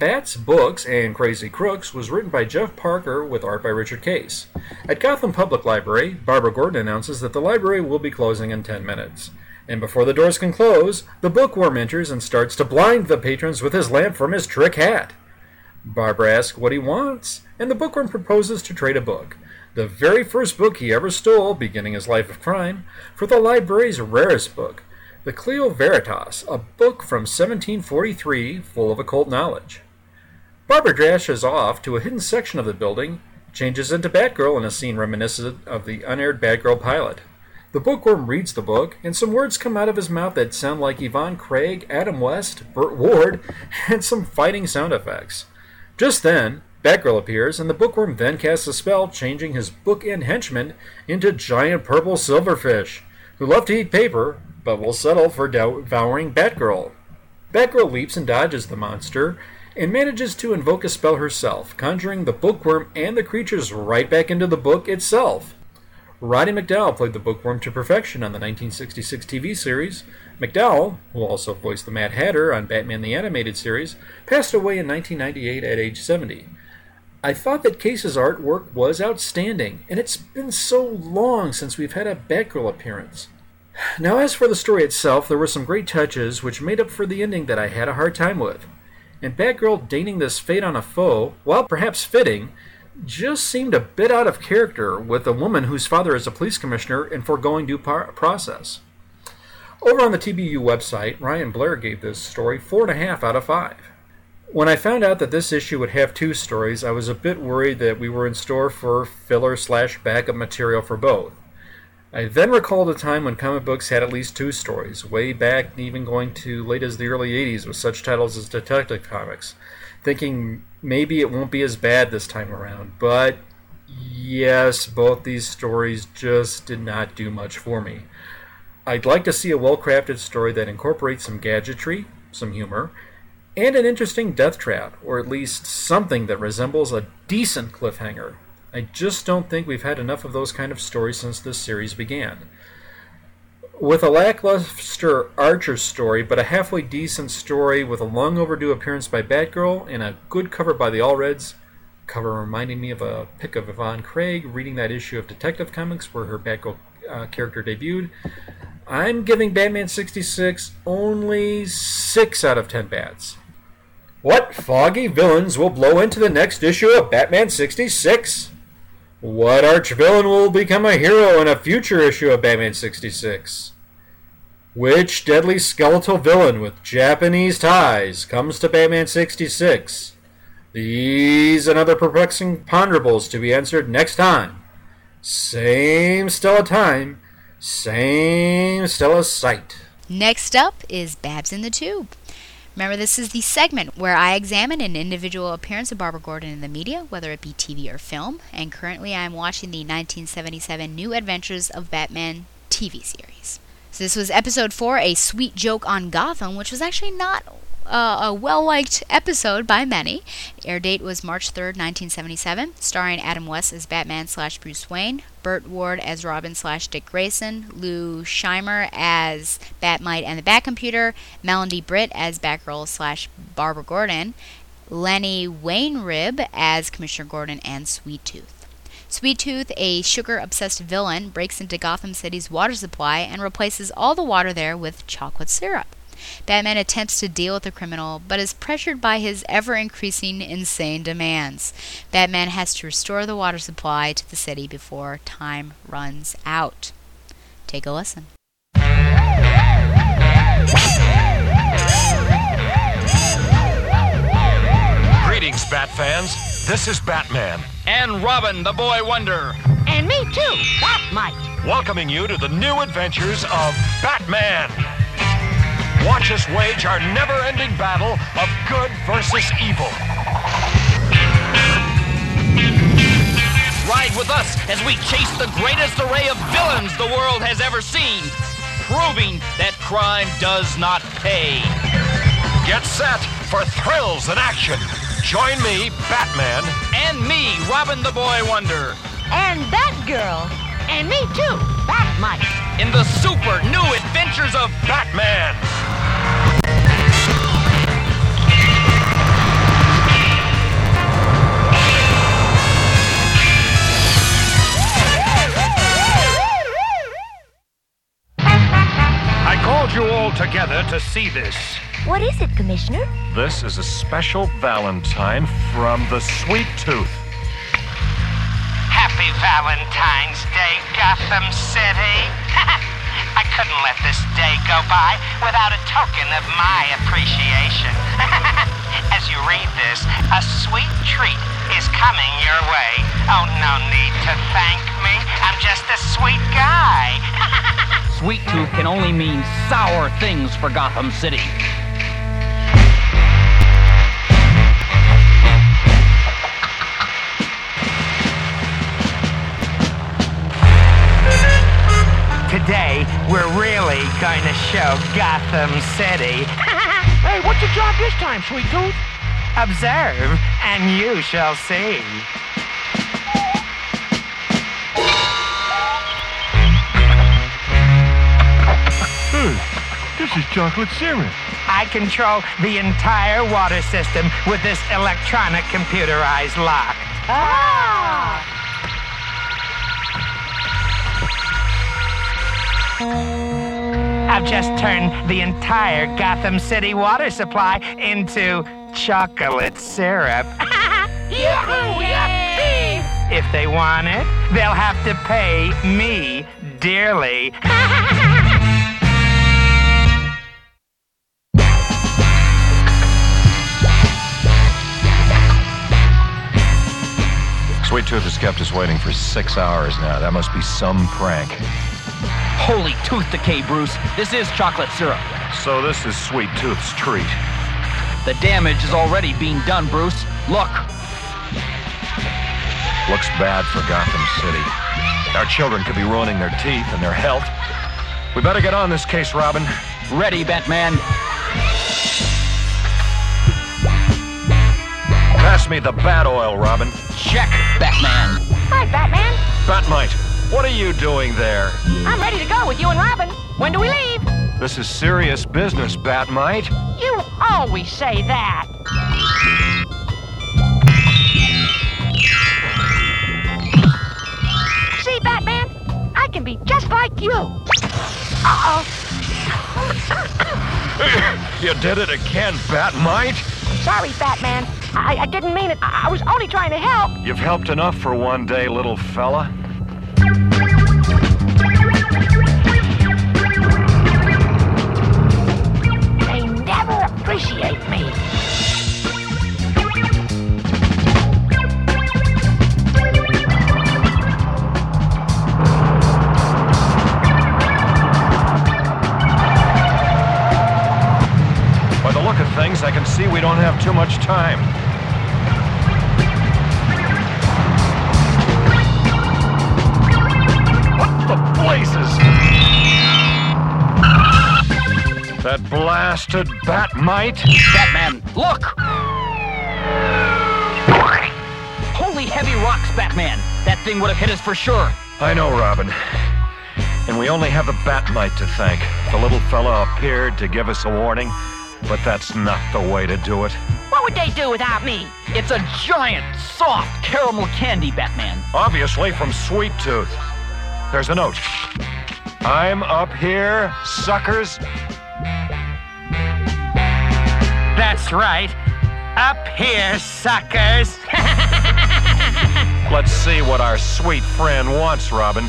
Bats, Books, and Crazy Crooks was written by Jeff Parker with art by Richard Case. At Gotham Public Library, Barbara Gordon announces that the library will be closing in 10 minutes. And before the doors can close, the bookworm enters and starts to blind the patrons with his lamp from his trick hat. Barbara asks what he wants, and the bookworm proposes to trade a book the very first book he ever stole, beginning his life of crime, for the library's rarest book, the Clio Veritas, a book from 1743 full of occult knowledge. Barbara dashes off to a hidden section of the building, changes into Batgirl in a scene reminiscent of the unaired Batgirl pilot. The bookworm reads the book, and some words come out of his mouth that sound like Yvonne Craig, Adam West, Burt Ward, and some fighting sound effects. Just then, Batgirl appears, and the bookworm then casts a spell, changing his bookend henchmen into giant purple silverfish, who love to eat paper, but will settle for devouring Batgirl. Batgirl leaps and dodges the monster, and manages to invoke a spell herself, conjuring the bookworm and the creatures right back into the book itself. Roddy McDowall played the bookworm to perfection on the 1966 TV series. McDowall, who also voiced the Mad Hatter on Batman the Animated Series, passed away in 1998 at age 70. I thought that Case's artwork was outstanding, and it's been so long since we've had a Batgirl appearance. Now, as for the story itself, there were some great touches which made up for the ending that I had a hard time with. And Batgirl deigning this fate on a foe, while perhaps fitting, just seemed a bit out of character with a woman whose father is a police commissioner and foregoing due par- process. Over on the TBU website, Ryan Blair gave this story 4.5 out of 5. When I found out that this issue would have two stories, I was a bit worried that we were in store for filler slash backup material for both. I then recalled a time when comic books had at least two stories, way back even going to late as the early 80s with such titles as Detective Comics, thinking maybe it won't be as bad this time around. But yes, both these stories just did not do much for me. I'd like to see a well crafted story that incorporates some gadgetry, some humor, and an interesting death trap, or at least something that resembles a decent cliffhanger. I just don't think we've had enough of those kind of stories since this series began. With a lackluster Archer story, but a halfway decent story with a long overdue appearance by Batgirl and a good cover by the Allreds, cover reminding me of a pic of Yvonne Craig reading that issue of Detective Comics where her Batgirl uh, character debuted, I'm giving Batman 66 only 6 out of 10 bats. What foggy villains will blow into the next issue of Batman 66? What arch villain will become a hero in a future issue of Batman 66? Which deadly skeletal villain with Japanese ties comes to Batman 66? These and other perplexing ponderables to be answered next time. Same Stella time, same Stella site. Next up is Babs in the Tube. Remember, this is the segment where I examine an individual appearance of Barbara Gordon in the media, whether it be TV or film, and currently I'm watching the 1977 New Adventures of Batman TV series. So this was episode 4, A Sweet Joke on Gotham, which was actually not uh, a well liked episode by many. Air date was March 3rd, 1977, starring Adam West as Batman slash Bruce Wayne, Burt Ward as Robin slash Dick Grayson, Lou Scheimer as Batmite and the Batcomputer, Melody Britt as Batgirl slash Barbara Gordon, Lenny Weinrib as Commissioner Gordon, and Sweet Tooth. Sweet Tooth, a sugar obsessed villain, breaks into Gotham City's water supply and replaces all the water there with chocolate syrup. Batman attempts to deal with the criminal, but is pressured by his ever increasing insane demands. Batman has to restore the water supply to the city before time runs out. Take a listen. Greetings, Bat fans. This is Batman. And Robin, the boy wonder. And me too, Batmite. Welcoming you to the new adventures of Batman. Watch us wage our never-ending battle of good versus evil. Ride with us as we chase the greatest array of villains the world has ever seen, proving that crime does not pay. Get set for thrills and action. Join me, Batman. And me, Robin the Boy Wonder. And Batgirl. And me too, Batmite. In the super new adventures of Batman. All together to see this. What is it, Commissioner? This is a special Valentine from the Sweet Tooth. Happy Valentine's Day, Gotham City. I couldn't let this day go by without a token of my appreciation. As you read this, a sweet treat is coming your way. Oh, no need to thank me. I'm just a sweet guy. Sweet Tooth can only mean sour things for Gotham City. Today, we're really going to show Gotham City. hey, what's your job this time, Sweet Tooth? Observe, and you shall see. This is chocolate syrup. I control the entire water system with this electronic computerized lock. Ah! I've just turned the entire Gotham City water supply into chocolate syrup. If they want it, they'll have to pay me dearly. Sweet Tooth has kept us waiting for six hours now. That must be some prank. Holy tooth decay, Bruce. This is chocolate syrup. So this is Sweet Tooth's treat. The damage is already being done, Bruce. Look. Looks bad for Gotham City. Our children could be ruining their teeth and their health. We better get on this case, Robin. Ready, Batman. Pass me the bat oil, Robin. Check, Batman. Hi, Batman. Batmite, what are you doing there? I'm ready to go with you and Robin. When do we leave? This is serious business, Batmite. You always say that. See, Batman? I can be just like you. Uh-oh. you did it again, Batmite. Sorry, Batman. I, I didn't mean it. I, I was only trying to help. You've helped enough for one day, little fella. They never appreciate see we don't have too much time. What the blazes? That blasted Batmite? Batman, look! Holy heavy rocks, Batman. That thing would have hit us for sure. I know, Robin. And we only have the Batmite to thank. The little fella appeared to give us a warning, but that's not the way to do it. What would they do without me? It's a giant, soft caramel candy, Batman. Obviously from Sweet Tooth. There's a note. I'm up here, suckers. That's right. Up here, suckers. Let's see what our sweet friend wants, Robin.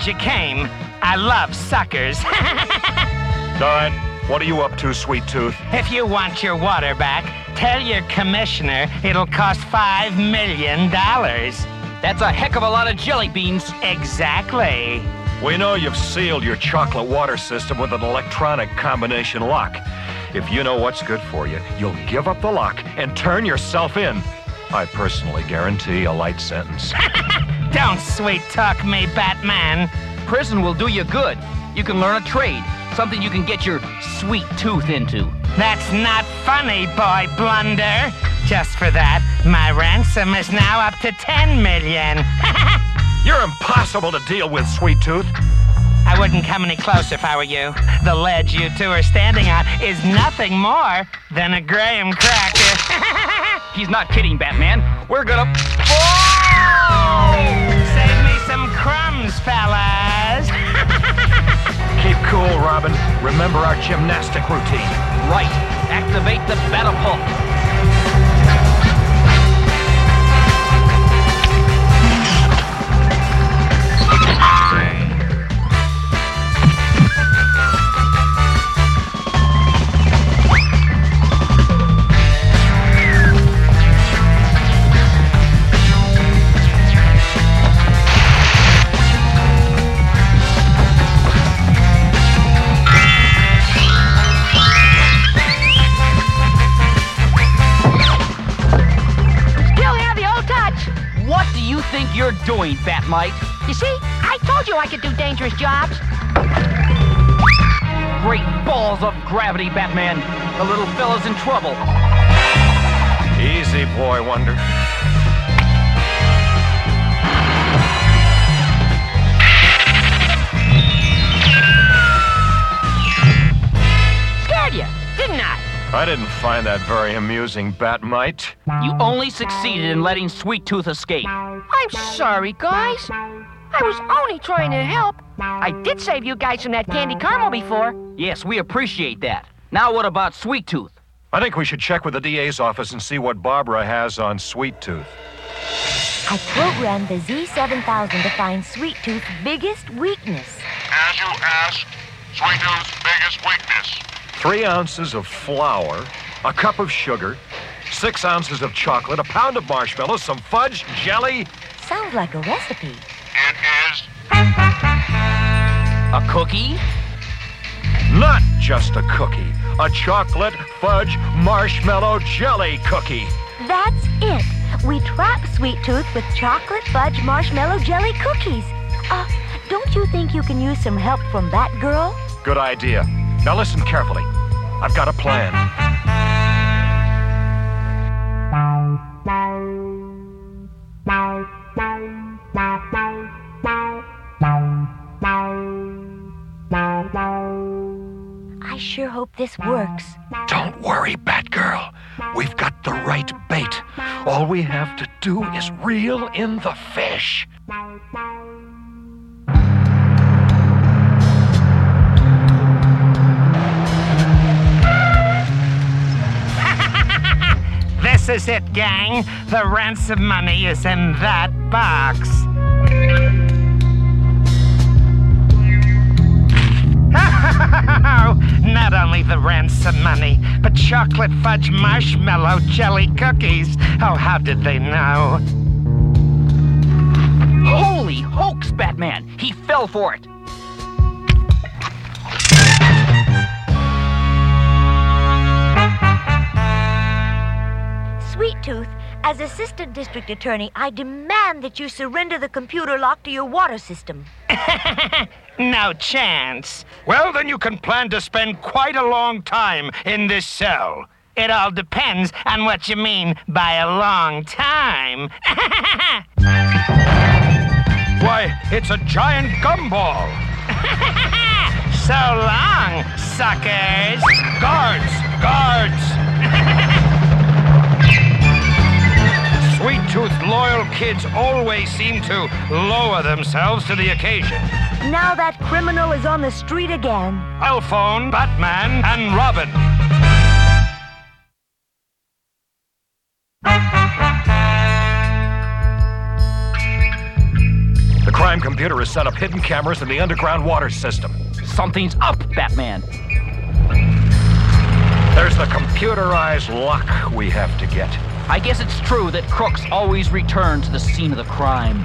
Glad you came. I love suckers. All right, what are you up to, Sweet Tooth? if you want your water back, tell your commissioner it'll cost five million dollars. That's a heck of a lot of jelly beans. Exactly. We know you've sealed your chocolate water system with an electronic combination lock. If you know what's good for you, you'll give up the lock and turn yourself in. I personally guarantee a light sentence. Don't sweet talk me, Batman. Prison will do you good. You can learn a trade, something you can get your sweet tooth into. That's not funny, boy blunder. Just for that, my ransom is now up to 10 million. You're impossible to deal with, Sweet Tooth. I wouldn't come any closer if I were you. The ledge you two are standing on is nothing more than a graham cracker. He's not kidding, Batman. We're gonna. Save me some crumbs, fellas. Keep cool, Robin. Remember our gymnastic routine. Right. Activate the battle Still think you're doing, Batmite? You see, I told you I could do dangerous jobs. Great balls of gravity, Batman. The little fella's in trouble. Easy, boy wonder. I? I didn't find that very amusing, Batmite. You only succeeded in letting Sweet Tooth escape. I'm sorry, guys. I was only trying to help. I did save you guys from that candy caramel before. Yes, we appreciate that. Now what about Sweet Tooth? I think we should check with the DA's office and see what Barbara has on Sweet Tooth. I programmed the Z7000 to find Sweet Tooth's biggest weakness. As you asked, Sweet Tooth's biggest weakness. Three ounces of flour, a cup of sugar, six ounces of chocolate, a pound of marshmallows, some fudge, jelly. Sounds like a recipe. It is. A cookie? Not just a cookie, a chocolate, fudge, marshmallow, jelly cookie. That's it. We trap Sweet Tooth with chocolate fudge marshmallow jelly cookies. Uh, don't you think you can use some help from Batgirl? Good idea. Now listen carefully. I've got a plan. I sure hope this works. Don't worry, Batgirl. We've got the right bait. All we have to do is reel in the fish. Is it, gang. The ransom money is in that box. Not only the ransom money, but chocolate fudge marshmallow jelly cookies. Oh, how did they know? Holy hoax, Batman! He fell for it! Sweet Tooth, as Assistant District Attorney, I demand that you surrender the computer lock to your water system. No chance. Well, then you can plan to spend quite a long time in this cell. It all depends on what you mean by a long time. Why, it's a giant gumball. so long, suckers. Guards! Guards! Sweet Tooth loyal kids always seem to lower themselves to the occasion. Now that criminal is on the street again. I'll phone Batman and Robin. The crime computer has set up hidden cameras in the underground water system. Something's up, Batman. There's the computerized lock we have to get. I guess it's true that crooks always return to the scene of the crime.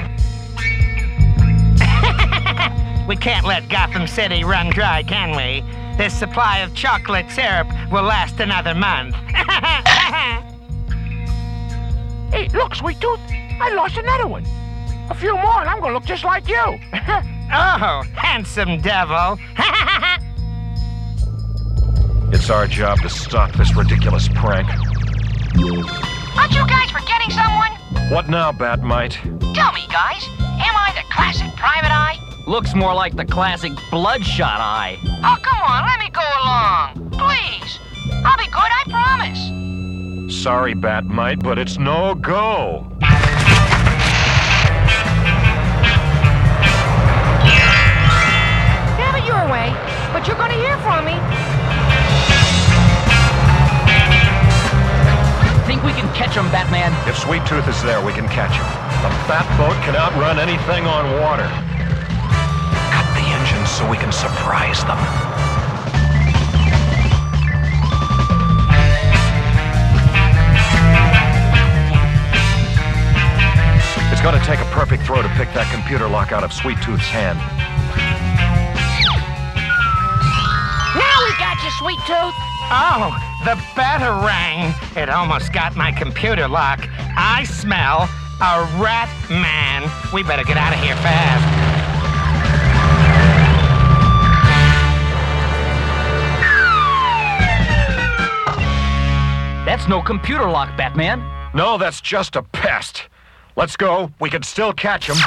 We can't let Gotham City run dry, can we? This supply of chocolate syrup will last another month. Hey, look, Sweet Tooth. I lost another one. A few more and I'm gonna look just like you. oh, handsome devil. It's our job to stop this ridiculous prank. Aren't you guys forgetting someone? What now, Batmite? Tell me, guys. Am I the classic private eye? Looks more like the classic bloodshot eye. Oh, come on, let me go along. Please. I'll be good, I promise. Sorry, Batmite, but it's no go. Have it your way, but you're gonna hear from me. We can catch him, Batman? If Sweet Tooth is there, we can catch him. The Batboat can outrun anything on water. Cut the engines so we can surprise them. It's going to take a perfect throw to pick that computer lock out of Sweet Tooth's hand. Now we got you, Sweet Tooth. Oh, the batarang. It almost got my computer lock. I smell a rat man. We better get out of here fast. That's no computer lock, Batman. No, that's just a pest. Let's go. We can still catch him.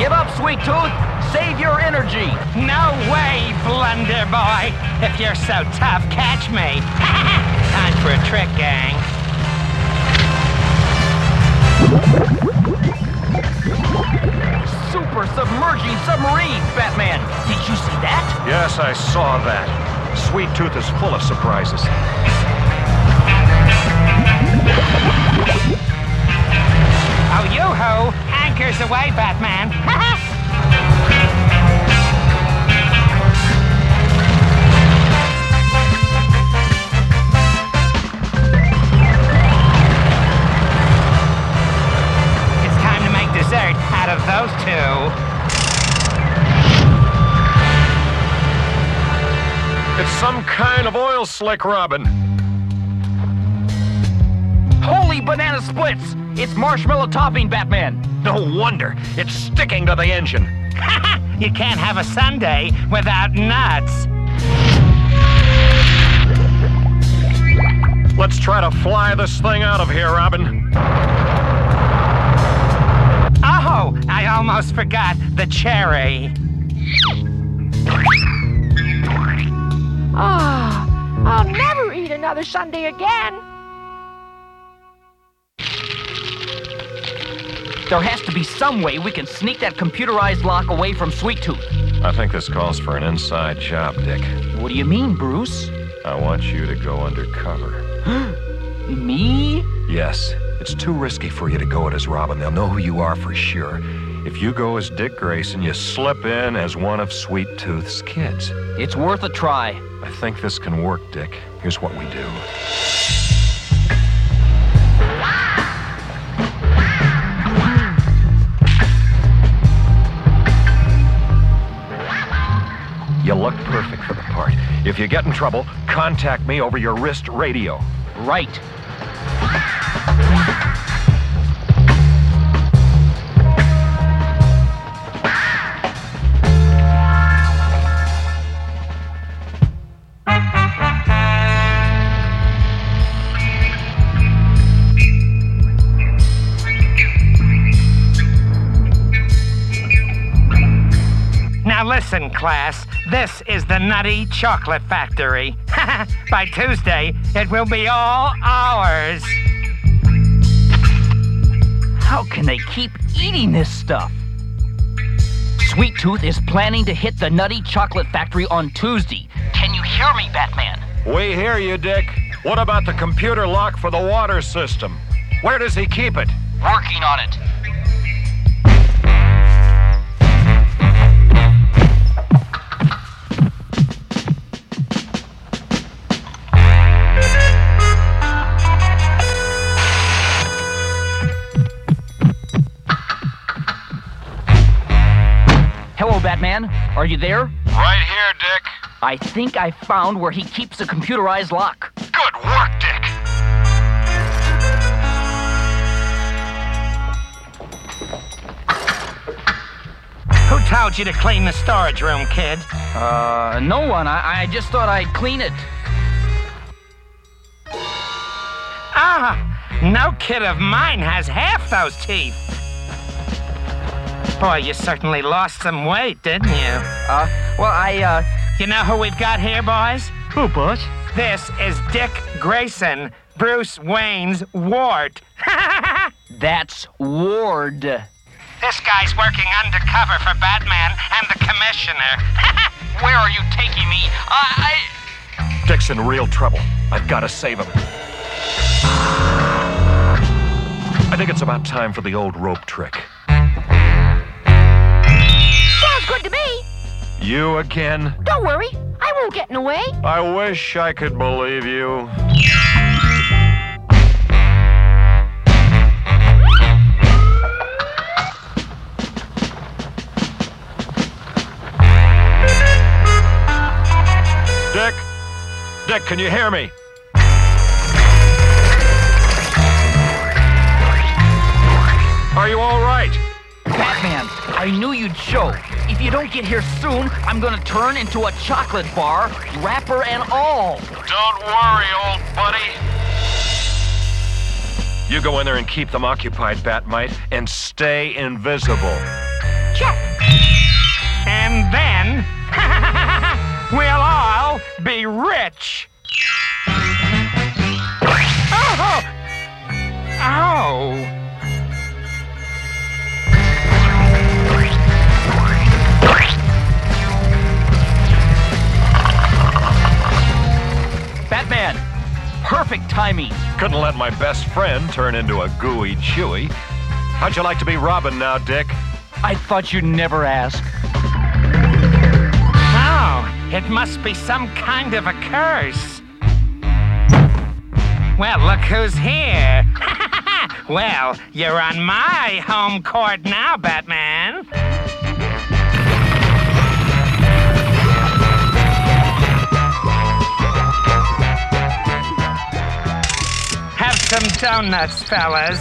Give up, Sweet Tooth. Save your inner energy. No way, Blunder Boy. If you're so tough, catch me. Time for a trick, gang. Super submerging submarine, Batman. Did you see that? Yes, I saw that. Sweet Tooth is full of surprises. Oh, yo-ho! Anchors away, Batman. dessert out of those two. It's some kind of oil slick, Robin. Holy banana splits! It's marshmallow topping, Batman. No wonder. It's sticking to the engine. You can't have a sundae without nuts. Let's try to fly this thing out of here, Robin. Oh, I almost forgot the cherry. Ah, I'll never eat another sundae again. There has to be some way we can sneak that computerized lock away from Sweet Tooth. I think this calls for an inside job, Dick. What do you mean, Bruce? I want you to go undercover. Me? Yes, it's too risky for you to go it as Robin. They'll know who you are for sure. If you go as Dick Grayson, you slip in as one of Sweet Tooth's kids. It's worth a try. I think this can work, Dick. Here's what we do. You look perfect for the part. If you get in trouble, contact me over your wrist radio. Right. Listen, class. This is the Nutty Chocolate Factory. By Tuesday, it will be all ours. How can they keep eating this stuff? Sweet Tooth is planning to hit the Nutty Chocolate Factory on Tuesday. Can you hear me, Batman? We hear you, Dick. What about the computer lock for the water system? Where does he keep it? Working on it. Hello, Are you there? Right here, Dick. I think I found where he keeps a computerized lock. Good work, Dick. Who told you to clean the storage room, kid? Uh, no one. I, I just thought I'd clean it. Ah, no kid of mine has half those teeth. Boy, you certainly lost some weight, didn't you? Uh, well, I, uh. You know who we've got here, boys? Who, boss? This is Dick Grayson, Bruce Wayne's ward. That's Ward. This guy's working undercover for Batman and the Commissioner. Where are you taking me? I. Dick's in real trouble. I've got to save him. I think it's about time for the old rope trick. Sounds good to me. You again? Don't worry, I won't get in the way. I wish I could believe you. Dick? Dick, can you hear me? Are you all right? Batman, I knew you'd show. If you don't get here soon, I'm gonna turn into a chocolate bar, wrapper and all. Don't worry, old buddy. You go in there and keep them occupied, Batmite, and stay invisible. Check. And then we'll all be rich. Oh! oh. Ow! Batman! Perfect timing. Couldn't let my best friend turn into a gooey Chewy. How'd you like to be Robin now, Dick? I thought you'd never ask. Oh, it must be some kind of a curse. Well, look who's here. well, you're on my home court now, Batman. Some donuts, fellas.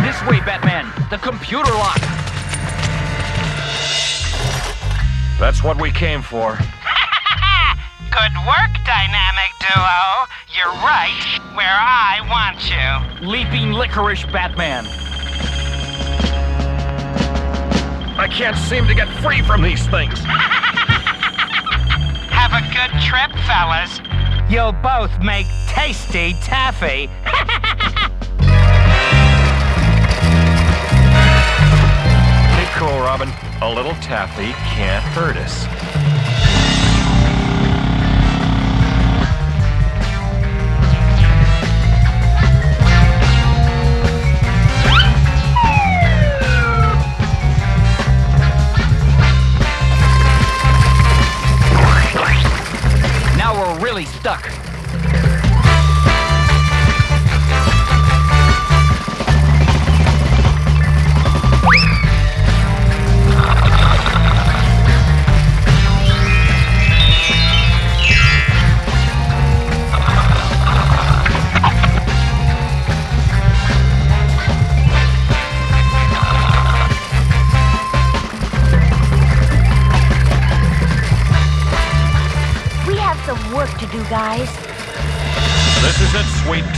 This way, Batman. The computer lock. That's what we came for. Good work, Dynamic Duo. You're right where I want you. Leaping licorice Batman. I can't seem to get free from these things. Have a good trip, fellas. You'll both make tasty taffy. Be cool, Robin. A little taffy can't hurt us.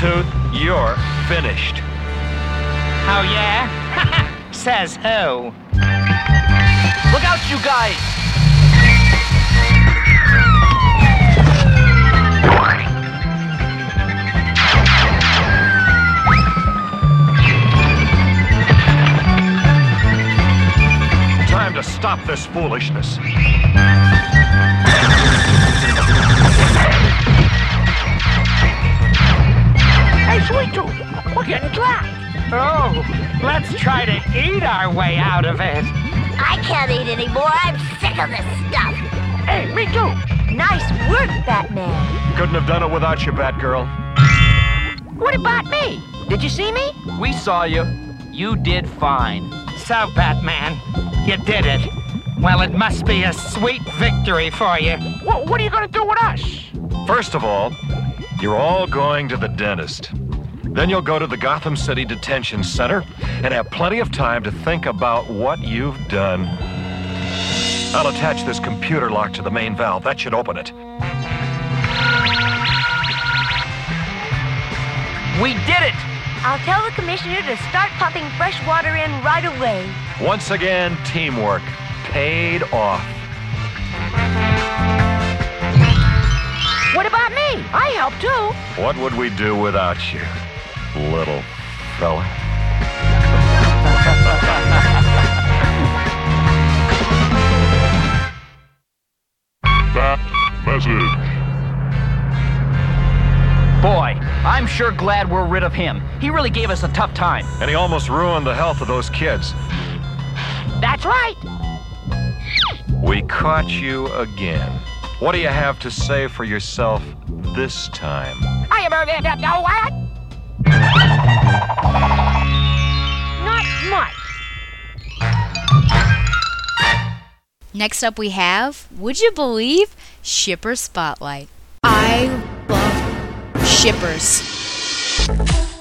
Tooth. You're finished. Oh, yeah? Says who? Look out, you guys! Time to stop this foolishness. Hey, Sweet Tooth, we're getting trapped. Oh, let's try to eat our way out of it. I can't eat anymore. I'm sick of this stuff. Hey, me too. Nice work, Batman. Couldn't have done it without you, Batgirl. What about me? Did you see me? We saw you. You did fine. So, Batman, you did it. Well, it must be a sweet victory for you. What, what are you going to do with us? First of all, you're all going to the dentist. Then you'll go to the Gotham City Detention Center and have plenty of time to think about what you've done. I'll attach this computer lock to the main valve. That should open it. We did it! I'll tell the commissioner to start pumping fresh water in right away. Once again, teamwork paid off. What about me? I helped too. What would we do without you, little fella? That message. Boy, I'm sure glad we're rid of him. He really gave us a tough time. And he almost ruined the health of those kids. That's right. We caught you again. What do you have to say for yourself this time? I am a no what? Not much. Next up, we have Would you believe Shipper Spotlight? I love shippers.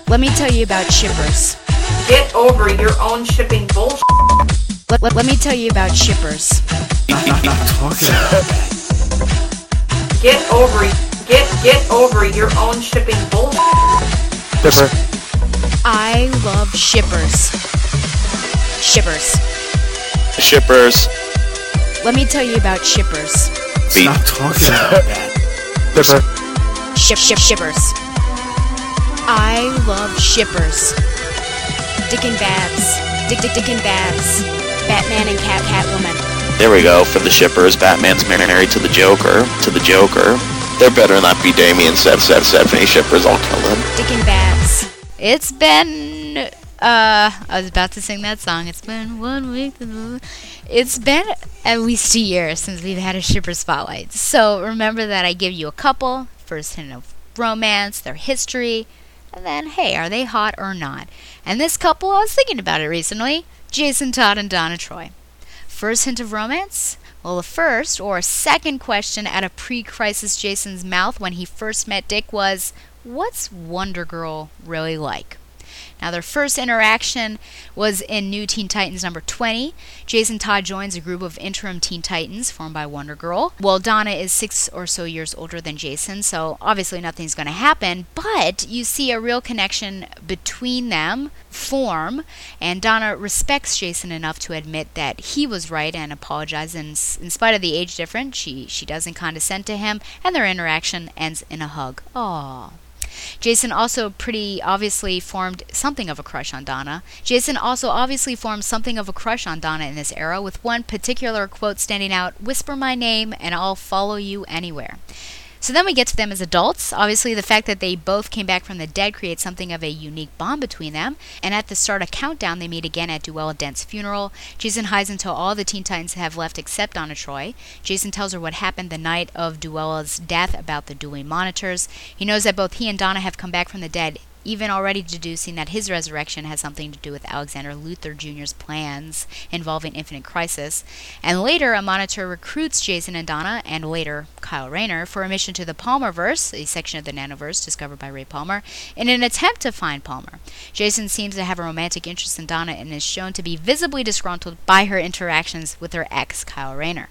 Let me tell you about shippers. Get over your own shipping bullshit. Let, let, let me tell you about shippers. Get over get get over your own shipping bullshit. Shipper. I love shippers. Shippers. Shippers. Let me tell you about shippers. Beat. Stop talking about that. Shipper. Ship ship shippers. I love shippers. Dick and Babs. Dick Dick Dick and Babs. Batman and Cat Catwoman. There we go for the shippers. Batman's married to the Joker. To the Joker. There better not be Damian said said Stephanie shippers. I'll kill them. Dick and Babs. It's been uh I was about to sing that song. It's been one week. It's been at least a year since we've had a shipper spotlight. So remember that I give you a couple, first hint of romance, their history, and then hey, are they hot or not? And this couple, I was thinking about it recently. Jason Todd and Donna Troy. First hint of romance? Well, the first or second question out of pre crisis Jason's mouth when he first met Dick was, What's Wonder Girl really like? Now, their first interaction was in New Teen Titans number 20. Jason Todd joins a group of interim Teen Titans formed by Wonder Girl. Well, Donna is six or so years older than Jason, so obviously nothing's going to happen, but you see a real connection between them form, and Donna respects Jason enough to admit that he was right and apologize. And in spite of the age difference, she, she doesn't condescend to him, and their interaction ends in a hug. Aww. Jason also pretty obviously formed something of a crush on Donna. Jason also obviously formed something of a crush on Donna in this era, with one particular quote standing out Whisper my name and I'll follow you anywhere. So then we get to them as adults. Obviously, the fact that they both came back from the dead creates something of a unique bond between them. And at the start of Countdown, they meet again at Duella Dent's funeral. Jason hides until all the Teen Titans have left except Donna Troy. Jason tells her what happened the night of Duella's death about the dueling monitors. He knows that both he and Donna have come back from the dead even already deducing that his resurrection has something to do with Alexander Luthor Jr.'s plans involving Infinite Crisis. And later, a monitor recruits Jason and Donna, and later Kyle Rayner, for a mission to the Palmerverse, a section of the Nanoverse discovered by Ray Palmer, in an attempt to find Palmer. Jason seems to have a romantic interest in Donna and is shown to be visibly disgruntled by her interactions with her ex, Kyle Rayner.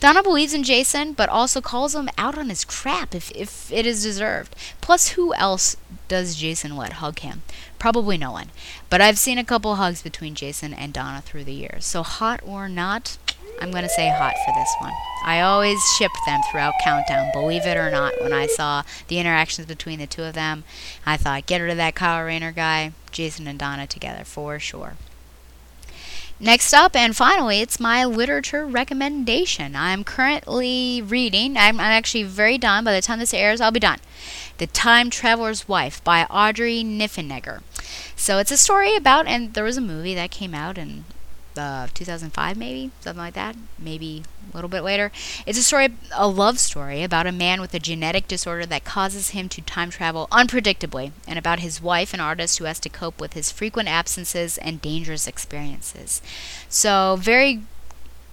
Donna believes in Jason, but also calls him out on his crap if, if it is deserved. Plus, who else does Jason let hug him? Probably no one. But I've seen a couple hugs between Jason and Donna through the years. So, hot or not, I'm going to say hot for this one. I always shipped them throughout Countdown, believe it or not. When I saw the interactions between the two of them, I thought, get rid of that Kyle Rayner guy, Jason and Donna together for sure. Next up, and finally, it's my literature recommendation. I'm currently reading, I'm, I'm, actually very done. By the time this airs, I'll be done. The Time Traveler's Wife by Audrey Niffenegger. So it's a story about, and there was a movie that came out in uh, 2005, maybe something like that, maybe a little bit later. It's a story, a love story about a man with a genetic disorder that causes him to time travel unpredictably, and about his wife, an artist who has to cope with his frequent absences and dangerous experiences. So very,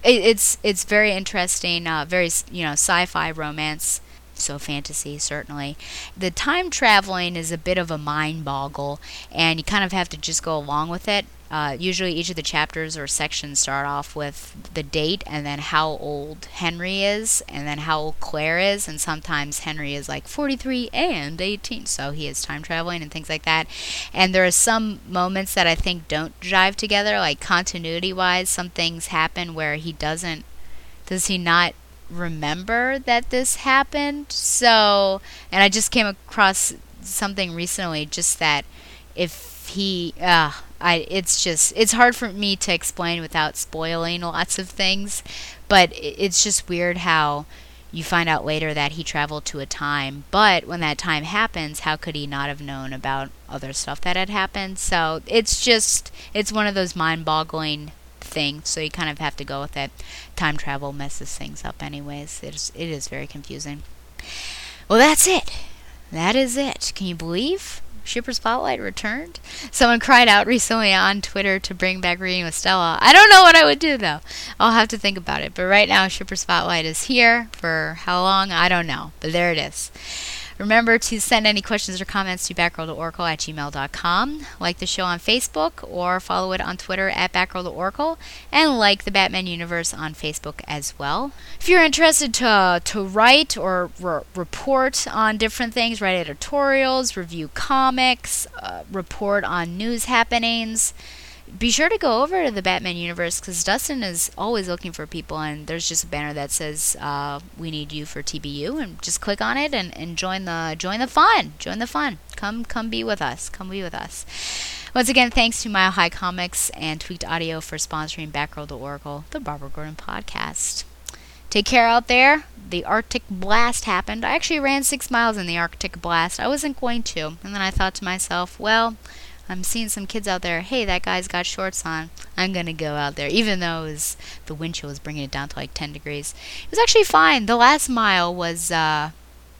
it, it's it's very interesting, uh, very you know sci-fi romance so fantasy certainly. The time traveling is a bit of a mind boggle, and you kind of have to just go along with it. Uh, usually, each of the chapters or sections start off with the date and then how old Henry is, and then how old Claire is, and sometimes Henry is like 43 and 18, so he is time traveling and things like that. And there are some moments that I think don't jive together, like continuity wise. Some things happen where he doesn't, does he not remember that this happened. So, and I just came across something recently just that if he uh I it's just it's hard for me to explain without spoiling lots of things, but it's just weird how you find out later that he traveled to a time, but when that time happens, how could he not have known about other stuff that had happened? So, it's just it's one of those mind-boggling thing, so you kind of have to go with it. Time travel messes things up, anyways. It is, it is very confusing. Well, that's it. That is it. Can you believe Shipper Spotlight returned? Someone cried out recently on Twitter to bring back reading with Stella. I don't know what I would do though. I'll have to think about it. But right now, Shipper Spotlight is here for how long? I don't know. But there it is. Remember to send any questions or comments to batgirl.oracle at gmail.com. Like the show on Facebook or follow it on Twitter at batgirl.oracle and like the Batman Universe on Facebook as well. If you're interested to, to write or re- report on different things, write editorials, review comics, uh, report on news happenings, be sure to go over to the Batman universe because Dustin is always looking for people, and there's just a banner that says uh, "We need you for TBU," and just click on it and, and join the join the fun. Join the fun. Come come be with us. Come be with us. Once again, thanks to Mile High Comics and Tweaked Audio for sponsoring Batgirl to Oracle, the Barbara Gordon podcast. Take care out there. The Arctic blast happened. I actually ran six miles in the Arctic blast. I wasn't going to, and then I thought to myself, well. I'm seeing some kids out there. Hey, that guy's got shorts on. I'm gonna go out there, even though was, the wind chill was bringing it down to like 10 degrees. It was actually fine. The last mile was uh,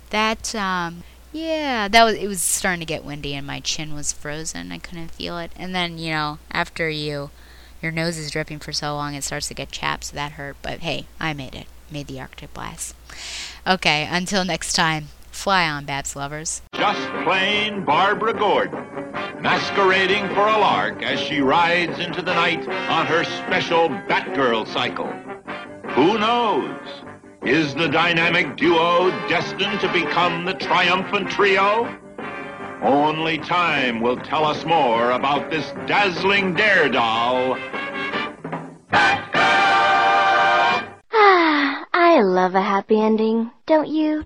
that. Um, yeah, that was. It was starting to get windy, and my chin was frozen. I couldn't feel it. And then you know, after you, your nose is dripping for so long, it starts to get chapped. So that hurt. But hey, I made it. Made the Arctic blast. Okay, until next time. Fly on, Babs lovers. Just plain Barbara Gordon, masquerading for a lark as she rides into the night on her special Batgirl cycle. Who knows? Is the dynamic duo destined to become the triumphant trio? Only time will tell us more about this dazzling daredoll. Ah, I love a happy ending, don't you?